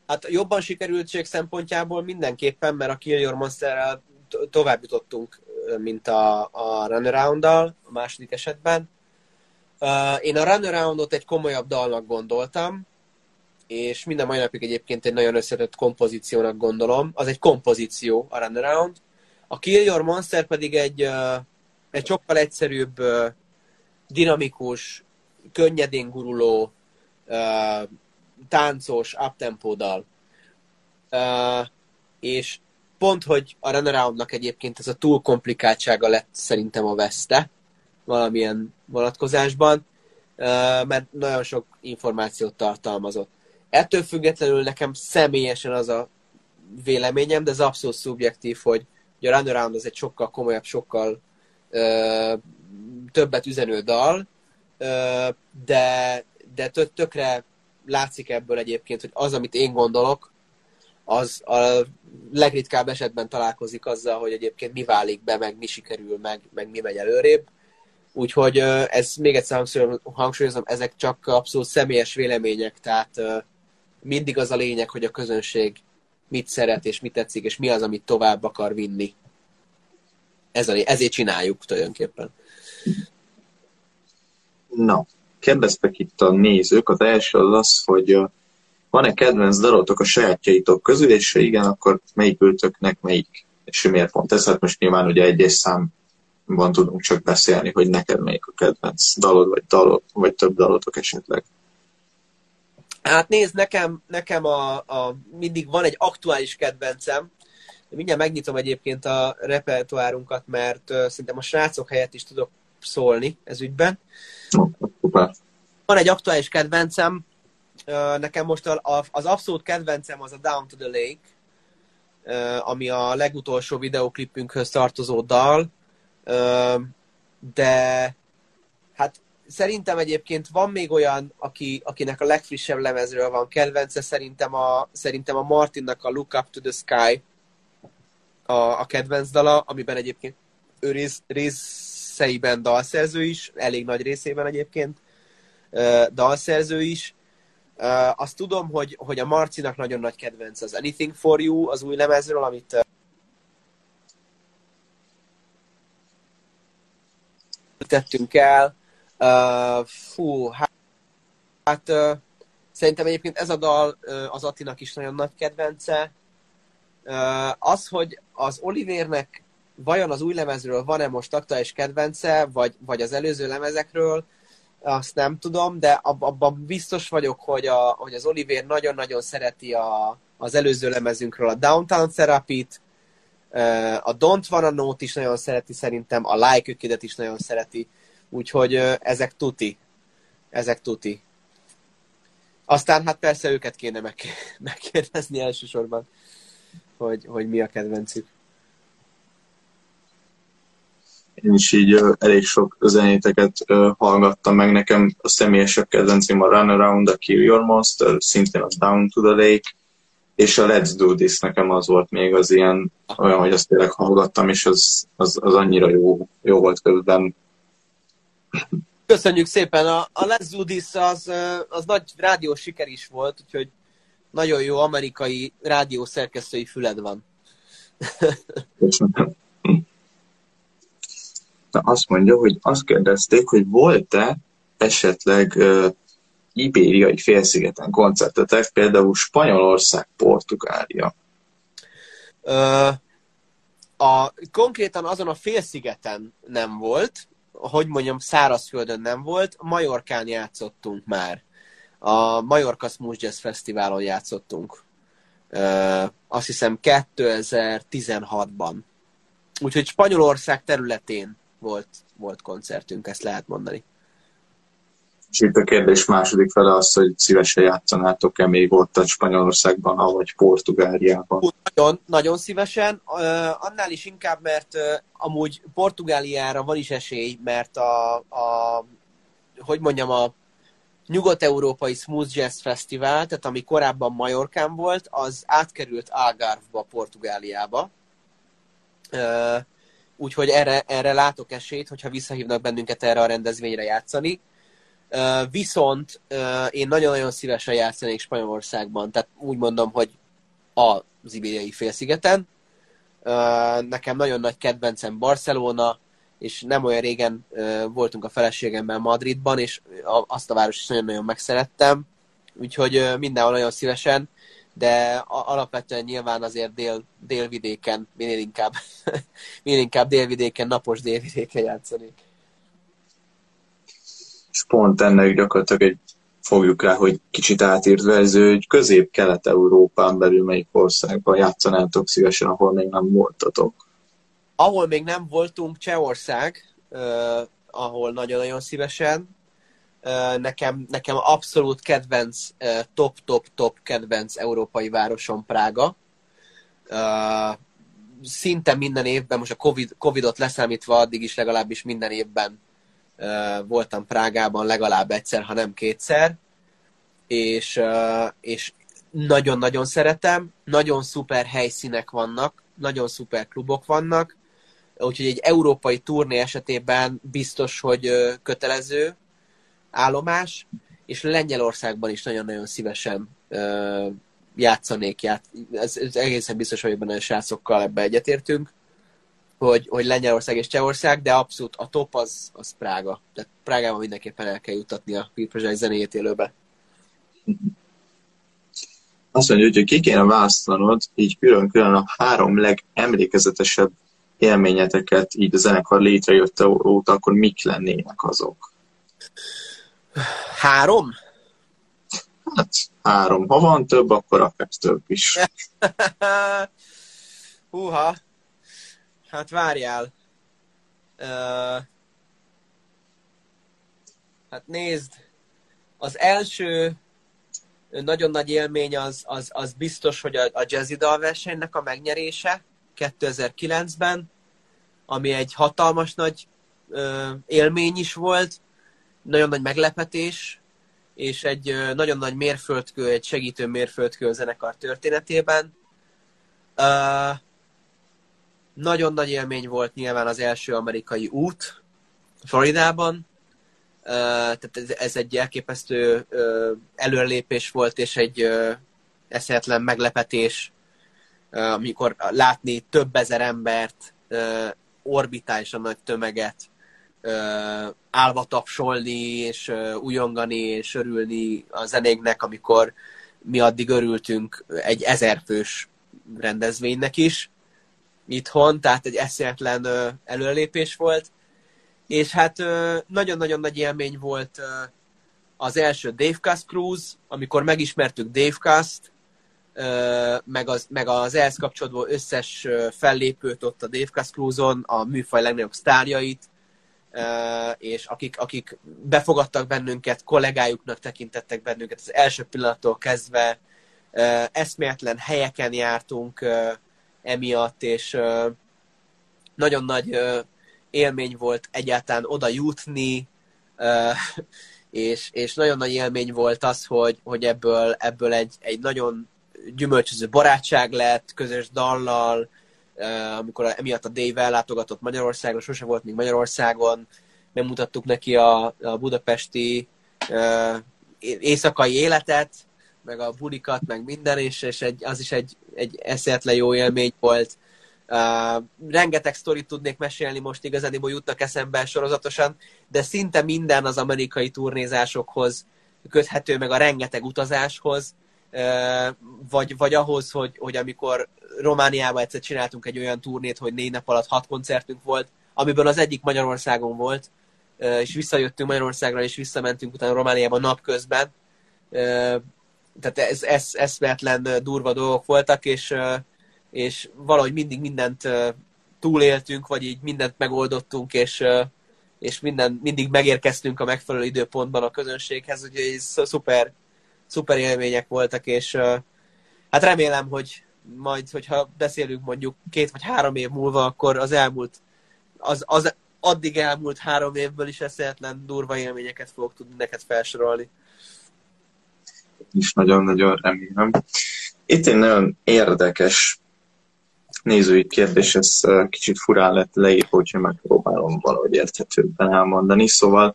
hát jobban sikerültség szempontjából mindenképpen, mert a Kill Your Monsterrel tovább jutottunk, mint a, a Runaround-dal a második esetben. Én a Runaround-ot egy komolyabb dalnak gondoltam, és minden mai napig egyébként egy nagyon összetett kompozíciónak gondolom. Az egy kompozíció, a Runaround. A Kill Your Monster pedig egy, egy sokkal egyszerűbb, dinamikus, könnyedén guruló, táncos, uptempo dal. Uh, és pont, hogy a Runaroundnak egyébként ez a túl komplikáltsága lett szerintem a veszte valamilyen vonatkozásban, uh, mert nagyon sok információt tartalmazott. Ettől függetlenül nekem személyesen az a véleményem, de ez abszolút szubjektív, hogy, hogy a Runaround az egy sokkal komolyabb, sokkal ö, többet üzenő dal, ö, de, de tök, tökre látszik ebből egyébként, hogy az, amit én gondolok, az a legritkább esetben találkozik azzal, hogy egyébként mi válik be, meg mi sikerül, meg, meg mi megy előrébb. Úgyhogy ez még egyszer hangsúlyozom, ezek csak abszolút személyes vélemények, tehát mindig az a lényeg, hogy a közönség mit szeret, és mit tetszik, és mi az, amit tovább akar vinni. Ez a, ezért csináljuk tulajdonképpen. Na, kérdeztek itt a nézők. Az első az az, hogy van-e kedvenc dalotok a sajátjaitok közül, és ha igen, akkor melyik ültöknek melyik? És miért pont ez? Hát most nyilván ugye egyes számban tudunk csak beszélni, hogy neked melyik a kedvenc dalod, vagy, dalod, vagy több dalotok esetleg. Hát nézd, nekem, nekem a, a, mindig van egy aktuális kedvencem, de mindjárt megnyitom egyébként a repertoárunkat, mert uh, szerintem a srácok helyett is tudok szólni ez ügyben. Van egy aktuális kedvencem, nekem most az abszolút kedvencem az a Down to the Lake, ami a legutolsó videoklipünkhöz tartozó dal, de hát szerintem egyébként van még olyan, aki, akinek a legfrissebb lemezről van kedvence, szerintem a, szerintem a Martinnak a Look Up to the Sky a, a kedvenc dala, amiben egyébként ő rész, Szeiben dalszerző is, elég nagy részében egyébként dalszerző is. Azt tudom, hogy, hogy a Marcinak nagyon nagy kedvenc az Anything for You, az új lemezről, amit tettünk el. Fú, hát, hát szerintem egyébként ez a dal az Attinak is nagyon nagy kedvence. Az, hogy az Olivernek vajon az új lemezről van-e most aktuális kedvence, vagy, vagy az előző lemezekről, azt nem tudom, de abban biztos vagyok, hogy, a, hogy az Oliver nagyon-nagyon szereti a, az előző lemezünkről a Downtown Therapy-t, a Don't Wanna Note is nagyon szereti szerintem, a Like Ökidet is nagyon szereti, úgyhogy ezek tuti. Ezek tuti. Aztán hát persze őket kéne meg, megkérdezni elsősorban, hogy, hogy mi a kedvencük. Én is így elég sok zenéteket hallgattam meg. Nekem a személyesebb kedvencém a Run Around, a Kill Your Monster, szintén a Down to the Lake, és a Let's Do This nekem az volt még az ilyen, olyan, hogy azt tényleg hallgattam, és az, az, az annyira jó, jó volt közben. Köszönjük szépen! A, a Let's Do This az, az nagy rádió siker is volt, úgyhogy nagyon jó amerikai rádió szerkesztői füled van. Köszönöm. Na, azt mondja, hogy azt kérdezték, hogy volt-e esetleg uh, ibériai félszigeten koncertetek, például Spanyolország, Portugália? Uh, a, konkrétan azon a félszigeten nem volt, hogy mondjam, szárazföldön nem volt, Majorkán játszottunk már. A Majorka Smooth Jazz Fesztiválon játszottunk. Uh, azt hiszem 2016-ban. Úgyhogy Spanyolország területén volt, volt koncertünk, ezt lehet mondani. És itt a kérdés második fele az, hogy szívesen játszanátok-e még ott a Spanyolországban, vagy Portugáliában? Nagyon, nagyon szívesen. Annál is inkább, mert amúgy Portugáliára van is esély, mert a, a hogy mondjam, a nyugat-európai Smooth Jazz Fesztivál, tehát ami korábban Majorkán volt, az átkerült Algarve-ba, Portugáliába. Úgyhogy erre, erre látok esélyt, hogyha visszahívnak bennünket erre a rendezvényre játszani. Uh, viszont uh, én nagyon-nagyon szívesen játszanék Spanyolországban, tehát úgy mondom, hogy az ibériai félszigeten. Uh, nekem nagyon nagy kedvencem Barcelona, és nem olyan régen voltunk a feleségemmel Madridban, és a, azt a város is nagyon-nagyon megszerettem, úgyhogy mindenhol nagyon szívesen, de alapvetően nyilván azért dél, délvidéken, minél inkább, minél inkább délvidéken, napos délvidéken játszanék és pont ennek gyakorlatilag egy fogjuk rá, hogy kicsit átírt verzió, hogy közép-kelet-európán belül melyik országban játszanátok szívesen, ahol még nem voltatok? Ahol még nem voltunk, Csehország, uh, ahol nagyon-nagyon szívesen. Nekem, nekem abszolút kedvenc, top-top-top kedvenc európai városom Prága. Szinte minden évben, most a COVID, Covid-ot leszámítva, addig is legalábbis minden évben voltam Prágában legalább egyszer, ha nem kétszer, és, és nagyon-nagyon szeretem, nagyon szuper helyszínek vannak, nagyon szuper klubok vannak, úgyhogy egy európai turné esetében biztos, hogy kötelező állomás, és Lengyelországban is nagyon-nagyon szívesen játszanék, ját, ez, ez egészen biztos vagyok benne, a srácokkal ebbe egyetértünk hogy, hogy Lengyelország és Csehország, de abszolút a top az, az Prága. Tehát Prágában mindenképpen el kell jutatni a Project zenéjét élőbe. Azt mondja, hogy ki kéne választanod így külön-külön a három legemlékezetesebb élményeteket így a zenekar létrejött óta, akkor mik lennének azok? Három? Hát három. Ha van több, akkor akár több is. Húha, Hát várjál. Uh, hát nézd, az első nagyon nagy élmény az, az, az biztos, hogy a, a Jazzy Dal versenynek a megnyerése 2009-ben, ami egy hatalmas nagy uh, élmény is volt, nagyon nagy meglepetés, és egy uh, nagyon nagy mérföldkő, egy segítő mérföldkő a zenekar történetében. Uh, nagyon nagy élmény volt nyilván az első amerikai út Floridában, tehát ez egy elképesztő előrelépés volt, és egy eszetlen meglepetés, amikor látni több ezer embert, orbitálisan nagy tömeget állva tapsolni, és ujongani, és örülni a zenéknek, amikor mi addig örültünk egy ezerfős rendezvénynek is itthon, tehát egy eszéletlen előrelépés volt. És hát nagyon-nagyon nagy élmény volt az első Davecast Cruise, amikor megismertük Davecast, meg az, meg az ehhez kapcsolódó összes fellépőt ott a Davecast Cruise-on, a műfaj legnagyobb sztárjait, és akik, akik befogadtak bennünket, kollégájuknak tekintettek bennünket az első pillanattól kezdve, eszméletlen helyeken jártunk emiatt, és nagyon nagy élmény volt egyáltalán oda jutni, és, és nagyon nagy élmény volt az, hogy, hogy ebből, ebből egy, egy nagyon gyümölcsöző barátság lett, közös dallal, amikor emiatt a Dave ellátogatott Magyarországra, sose volt még Magyarországon, megmutattuk neki a, a budapesti uh, éjszakai életet, meg a bulikat, meg minden, és, és egy, az is egy, egy eszéletlen jó élmény volt. Uh, rengeteg sztorit tudnék mesélni, most igazából jutnak eszembe sorozatosan, de szinte minden az amerikai turnézásokhoz köthető, meg a rengeteg utazáshoz, vagy, vagy ahhoz, hogy, hogy amikor Romániában egyszer csináltunk egy olyan turnét, hogy négy nap alatt hat koncertünk volt, amiből az egyik Magyarországon volt, és visszajöttünk Magyarországra, és visszamentünk utána Romániában napközben. Tehát ez, ez eszméletlen durva dolgok voltak, és és valahogy mindig mindent túléltünk, vagy így mindent megoldottunk, és, és minden, mindig megérkeztünk a megfelelő időpontban a közönséghez, úgyhogy ez szuper, szuper élmények voltak, és hát remélem, hogy majd, hogyha beszélünk mondjuk két vagy három év múlva, akkor az elmúlt, az, az addig elmúlt három évből is eszéletlen durva élményeket fogok tudni neked felsorolni. Is nagyon-nagyon remélem. Itt egy nagyon érdekes nézői kérdés, ez kicsit furán lett leírva, hogyha megpróbálom valahogy érthetőbben elmondani. Szóval,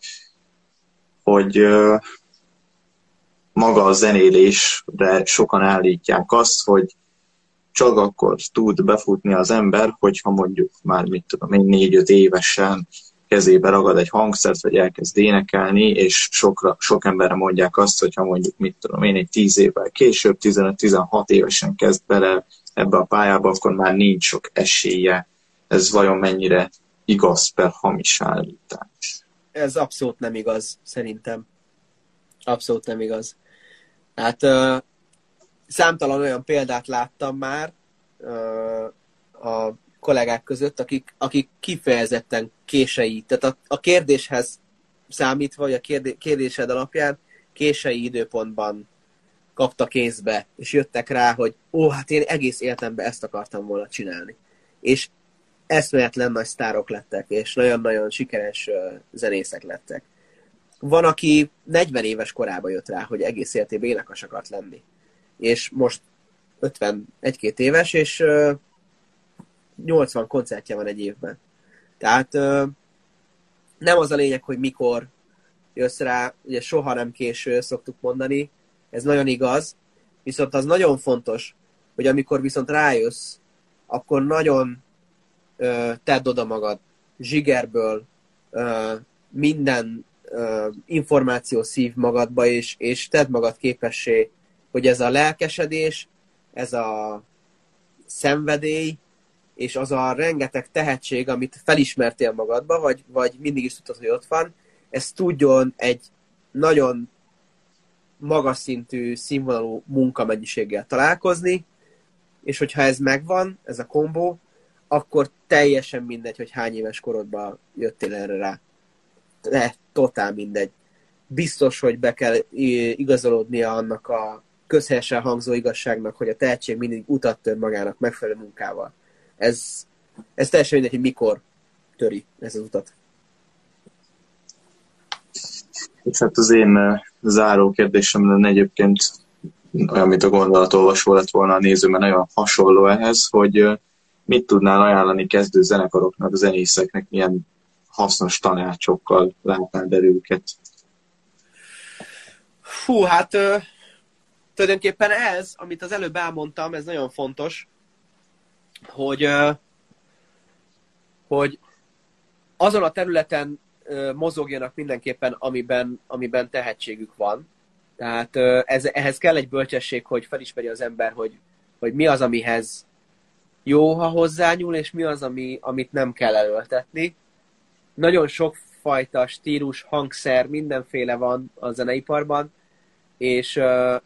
hogy maga a zenélés, de sokan állítják azt, hogy csak akkor tud befutni az ember, hogyha mondjuk már, mit tudom én, négy-öt évesen kezébe ragad egy hangszert, vagy elkezd énekelni, és sokra, sok emberre mondják azt, hogyha mondjuk, mit tudom én, egy tíz évvel később, 15-16 évesen kezd bele ebbe a pályába, akkor már nincs sok esélye. Ez vajon mennyire igaz per hamis állítás? Ez abszolút nem igaz, szerintem. Abszolút nem igaz. Hát uh, számtalan olyan példát láttam már uh, a kollégák között, akik, akik kifejezetten kései, tehát a, a kérdéshez számítva, vagy a kérdé, kérdésed alapján kései időpontban kapta kézbe, és jöttek rá, hogy ó, hát én egész életemben ezt akartam volna csinálni. És eszméletlen nagy sztárok lettek, és nagyon-nagyon sikeres zenészek lettek. Van, aki 40 éves korában jött rá, hogy egész életében énekes akart lenni. És most 51-2 éves, és 80 koncertje van egy évben. Tehát nem az a lényeg, hogy mikor jössz rá, ugye soha nem késő, szoktuk mondani, ez nagyon igaz, viszont az nagyon fontos, hogy amikor viszont rájössz, akkor nagyon ö, tedd oda magad, zsigerből, minden ö, információ szív magadba, és, és tedd magad képessé, hogy ez a lelkesedés, ez a szenvedély, és az a rengeteg tehetség, amit felismertél magadba, vagy, vagy mindig is tudtad, hogy ott van, ez tudjon egy nagyon magas szintű, színvonalú munkamennyiséggel találkozni, és hogyha ez megvan, ez a kombó, akkor teljesen mindegy, hogy hány éves korodban jöttél erre rá. De totál mindegy. Biztos, hogy be kell igazolódnia annak a közhelyesen hangzó igazságnak, hogy a tehetség mindig utat tör magának megfelelő munkával. Ez, ez teljesen mindegy, hogy mikor töri ez az utat. És hát az én záró kérdésem lenne egyébként olyan, mint a gondolatolvasó lett volna a néző, mert nagyon hasonló ehhez, hogy mit tudnál ajánlani kezdő zenekaroknak, zenészeknek, milyen hasznos tanácsokkal látnád el őket? Fú, hát ö, tulajdonképpen ez, amit az előbb elmondtam, ez nagyon fontos, hogy, ö, hogy azon a területen ö, mozogjanak mindenképpen, amiben, amiben tehetségük van. Tehát ö, ez, ehhez kell egy bölcsesség, hogy felismeri az ember, hogy, hogy mi az, amihez jó, ha hozzányúl, és mi az, ami, amit nem kell előltetni. Nagyon sokfajta stílus, hangszer, mindenféle van a zeneiparban, és,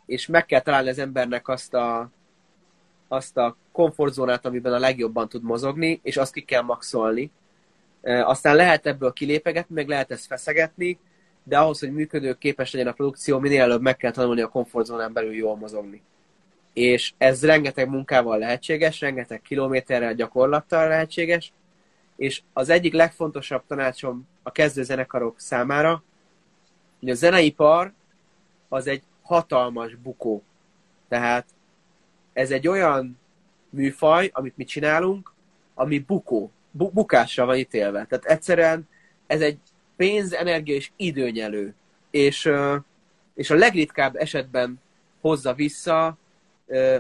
és meg kell találni az embernek azt a, azt a komfortzónát, amiben a legjobban tud mozogni, és azt ki kell maxolni. Aztán lehet ebből kilépegetni, meg lehet ezt feszegetni, de ahhoz, hogy működő képes legyen a produkció, minél előbb meg kell tanulni a komfortzónán belül jól mozogni. És ez rengeteg munkával lehetséges, rengeteg kilométerrel, gyakorlattal lehetséges, és az egyik legfontosabb tanácsom a kezdő zenekarok számára, hogy a zeneipar az egy hatalmas bukó. Tehát ez egy olyan műfaj, amit mi csinálunk, ami bukó, bu- bukásra van ítélve. Tehát egyszerűen ez egy pénz, energia és időnyelő. És, és a legritkább esetben hozza vissza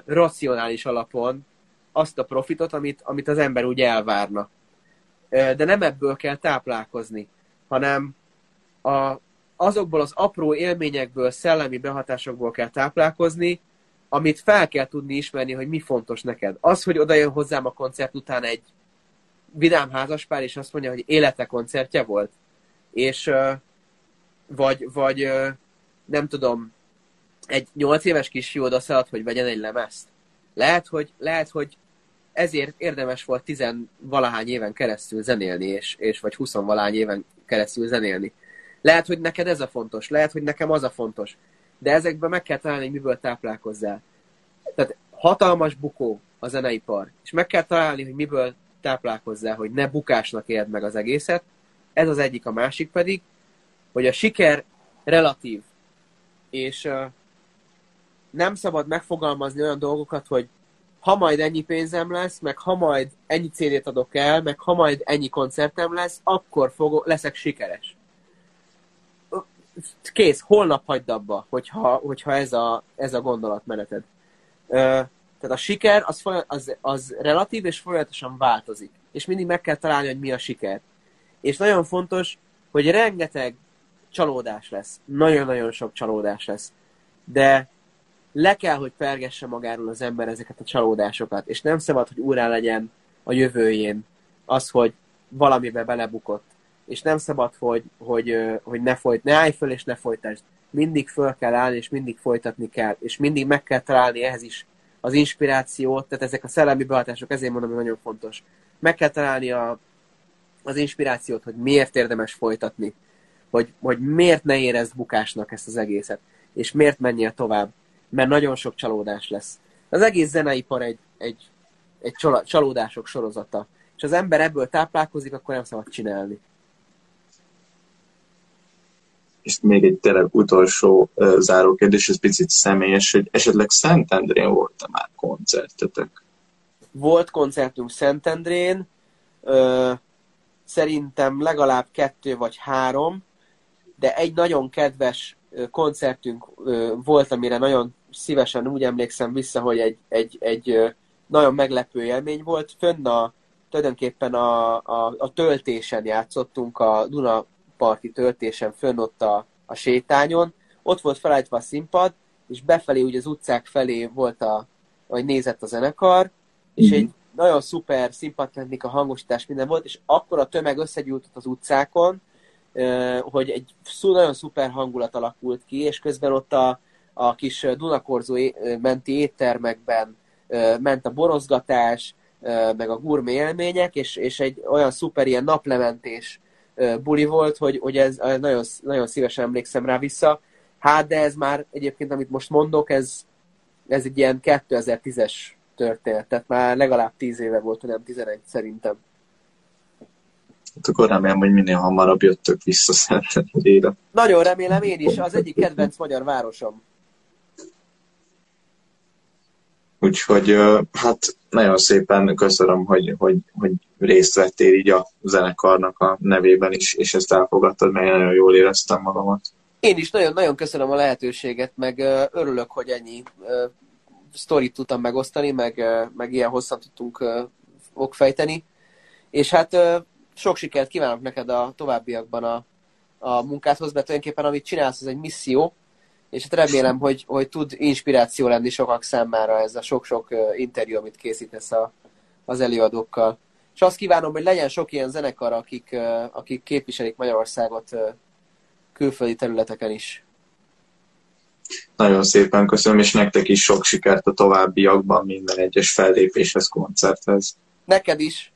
racionális alapon azt a profitot, amit, amit az ember úgy elvárna. De nem ebből kell táplálkozni, hanem a, azokból az apró élményekből, szellemi behatásokból kell táplálkozni, amit fel kell tudni ismerni, hogy mi fontos neked. Az, hogy oda jön hozzám a koncert után egy vidám házaspár, és azt mondja, hogy élete koncertje volt, és vagy, vagy nem tudom, egy nyolc éves kisfiú oda szaladt, hogy vegyen egy lemezt. Lehet, hogy, lehet, hogy ezért érdemes volt tizen valahány éven keresztül zenélni, és, és vagy huszon valahány éven keresztül zenélni. Lehet, hogy neked ez a fontos, lehet, hogy nekem az a fontos. De ezekben meg kell találni, hogy miből táplálkozzál. Tehát hatalmas bukó a zeneipar, és meg kell találni, hogy miből táplálkozzál, hogy ne bukásnak éld meg az egészet. Ez az egyik, a másik pedig, hogy a siker relatív, és uh, nem szabad megfogalmazni olyan dolgokat, hogy ha majd ennyi pénzem lesz, meg ha majd ennyi cd adok el, meg ha majd ennyi koncertem lesz, akkor fogok, leszek sikeres kész, holnap hagyd abba, hogyha, hogyha ez, a, ez a gondolatmeneted. Tehát a siker az, az, az relatív és folyamatosan változik. És mindig meg kell találni, hogy mi a siker. És nagyon fontos, hogy rengeteg csalódás lesz. Nagyon-nagyon sok csalódás lesz. De le kell, hogy pergesse magáról az ember ezeket a csalódásokat. És nem szabad, hogy úrá legyen a jövőjén az, hogy valamibe belebukott és nem szabad, hogy, hogy, hogy ne, folyt, ne állj föl és ne folytasd. Mindig föl kell állni, és mindig folytatni kell, és mindig meg kell találni ehhez is az inspirációt, tehát ezek a szellemi behatások, ezért mondom, hogy nagyon fontos. Meg kell találni a, az inspirációt, hogy miért érdemes folytatni, hogy, hogy miért ne érezd bukásnak ezt az egészet, és miért menjél tovább, mert nagyon sok csalódás lesz. Az egész zeneipar egy, egy, egy csalódások sorozata, és az ember ebből táplálkozik, akkor nem szabad csinálni és még egy tényleg utolsó uh, záró kérdés, ez picit személyes, hogy esetleg Szentendrén volt-e már koncertetek? Volt koncertünk Szentendrén, uh, szerintem legalább kettő vagy három, de egy nagyon kedves koncertünk volt, amire nagyon szívesen úgy emlékszem vissza, hogy egy, egy, egy nagyon meglepő élmény volt. Fönn a, tulajdonképpen a, a, a töltésen játszottunk a Duna parti töltésen fönn ott a, a sétányon, ott volt felállítva a színpad, és befelé, ugye az utcák felé volt a, vagy nézett a zenekar, és mm-hmm. egy nagyon szuper színpadtechnika, hangosítás minden volt, és akkor a tömeg összegyűltött az utcákon, hogy egy nagyon szuper hangulat alakult ki, és közben ott a, a kis Dunakorzó menti éttermekben ment a borozgatás, meg a gurmé élmények, és, és egy olyan szuper ilyen naplementés buli volt, hogy, hogy ez nagyon, nagyon szívesen emlékszem rá vissza. Hát, de ez már egyébként, amit most mondok, ez, ez egy ilyen 2010-es történet, tehát már legalább 10 éve volt, nem 11 szerintem. Hát akkor remélem, hogy minél hamarabb jöttök vissza Szentendrére. Nagyon remélem én is, az egyik kedvenc magyar városom. Úgyhogy hát nagyon szépen köszönöm, hogy, hogy, hogy részt vettél így a zenekarnak a nevében is, és ezt elfogadtad, mert nagyon jól éreztem magamat. Én is nagyon-nagyon köszönöm a lehetőséget, meg örülök, hogy ennyi sztorit tudtam megosztani, meg, meg ilyen hosszan tudtunk okfejteni. És hát sok sikert kívánok neked a továbbiakban a, a munkádhoz, mert tulajdonképpen amit csinálsz, az egy misszió, és hát remélem, hogy, hogy tud inspiráció lenni sokak számára ez a sok-sok interjú, amit készítesz a, az előadókkal. És azt kívánom, hogy legyen sok ilyen zenekar, akik, akik képviselik Magyarországot külföldi területeken is. Nagyon szépen köszönöm, és nektek is sok sikert a továbbiakban minden egyes fellépéshez, koncerthez. Neked is.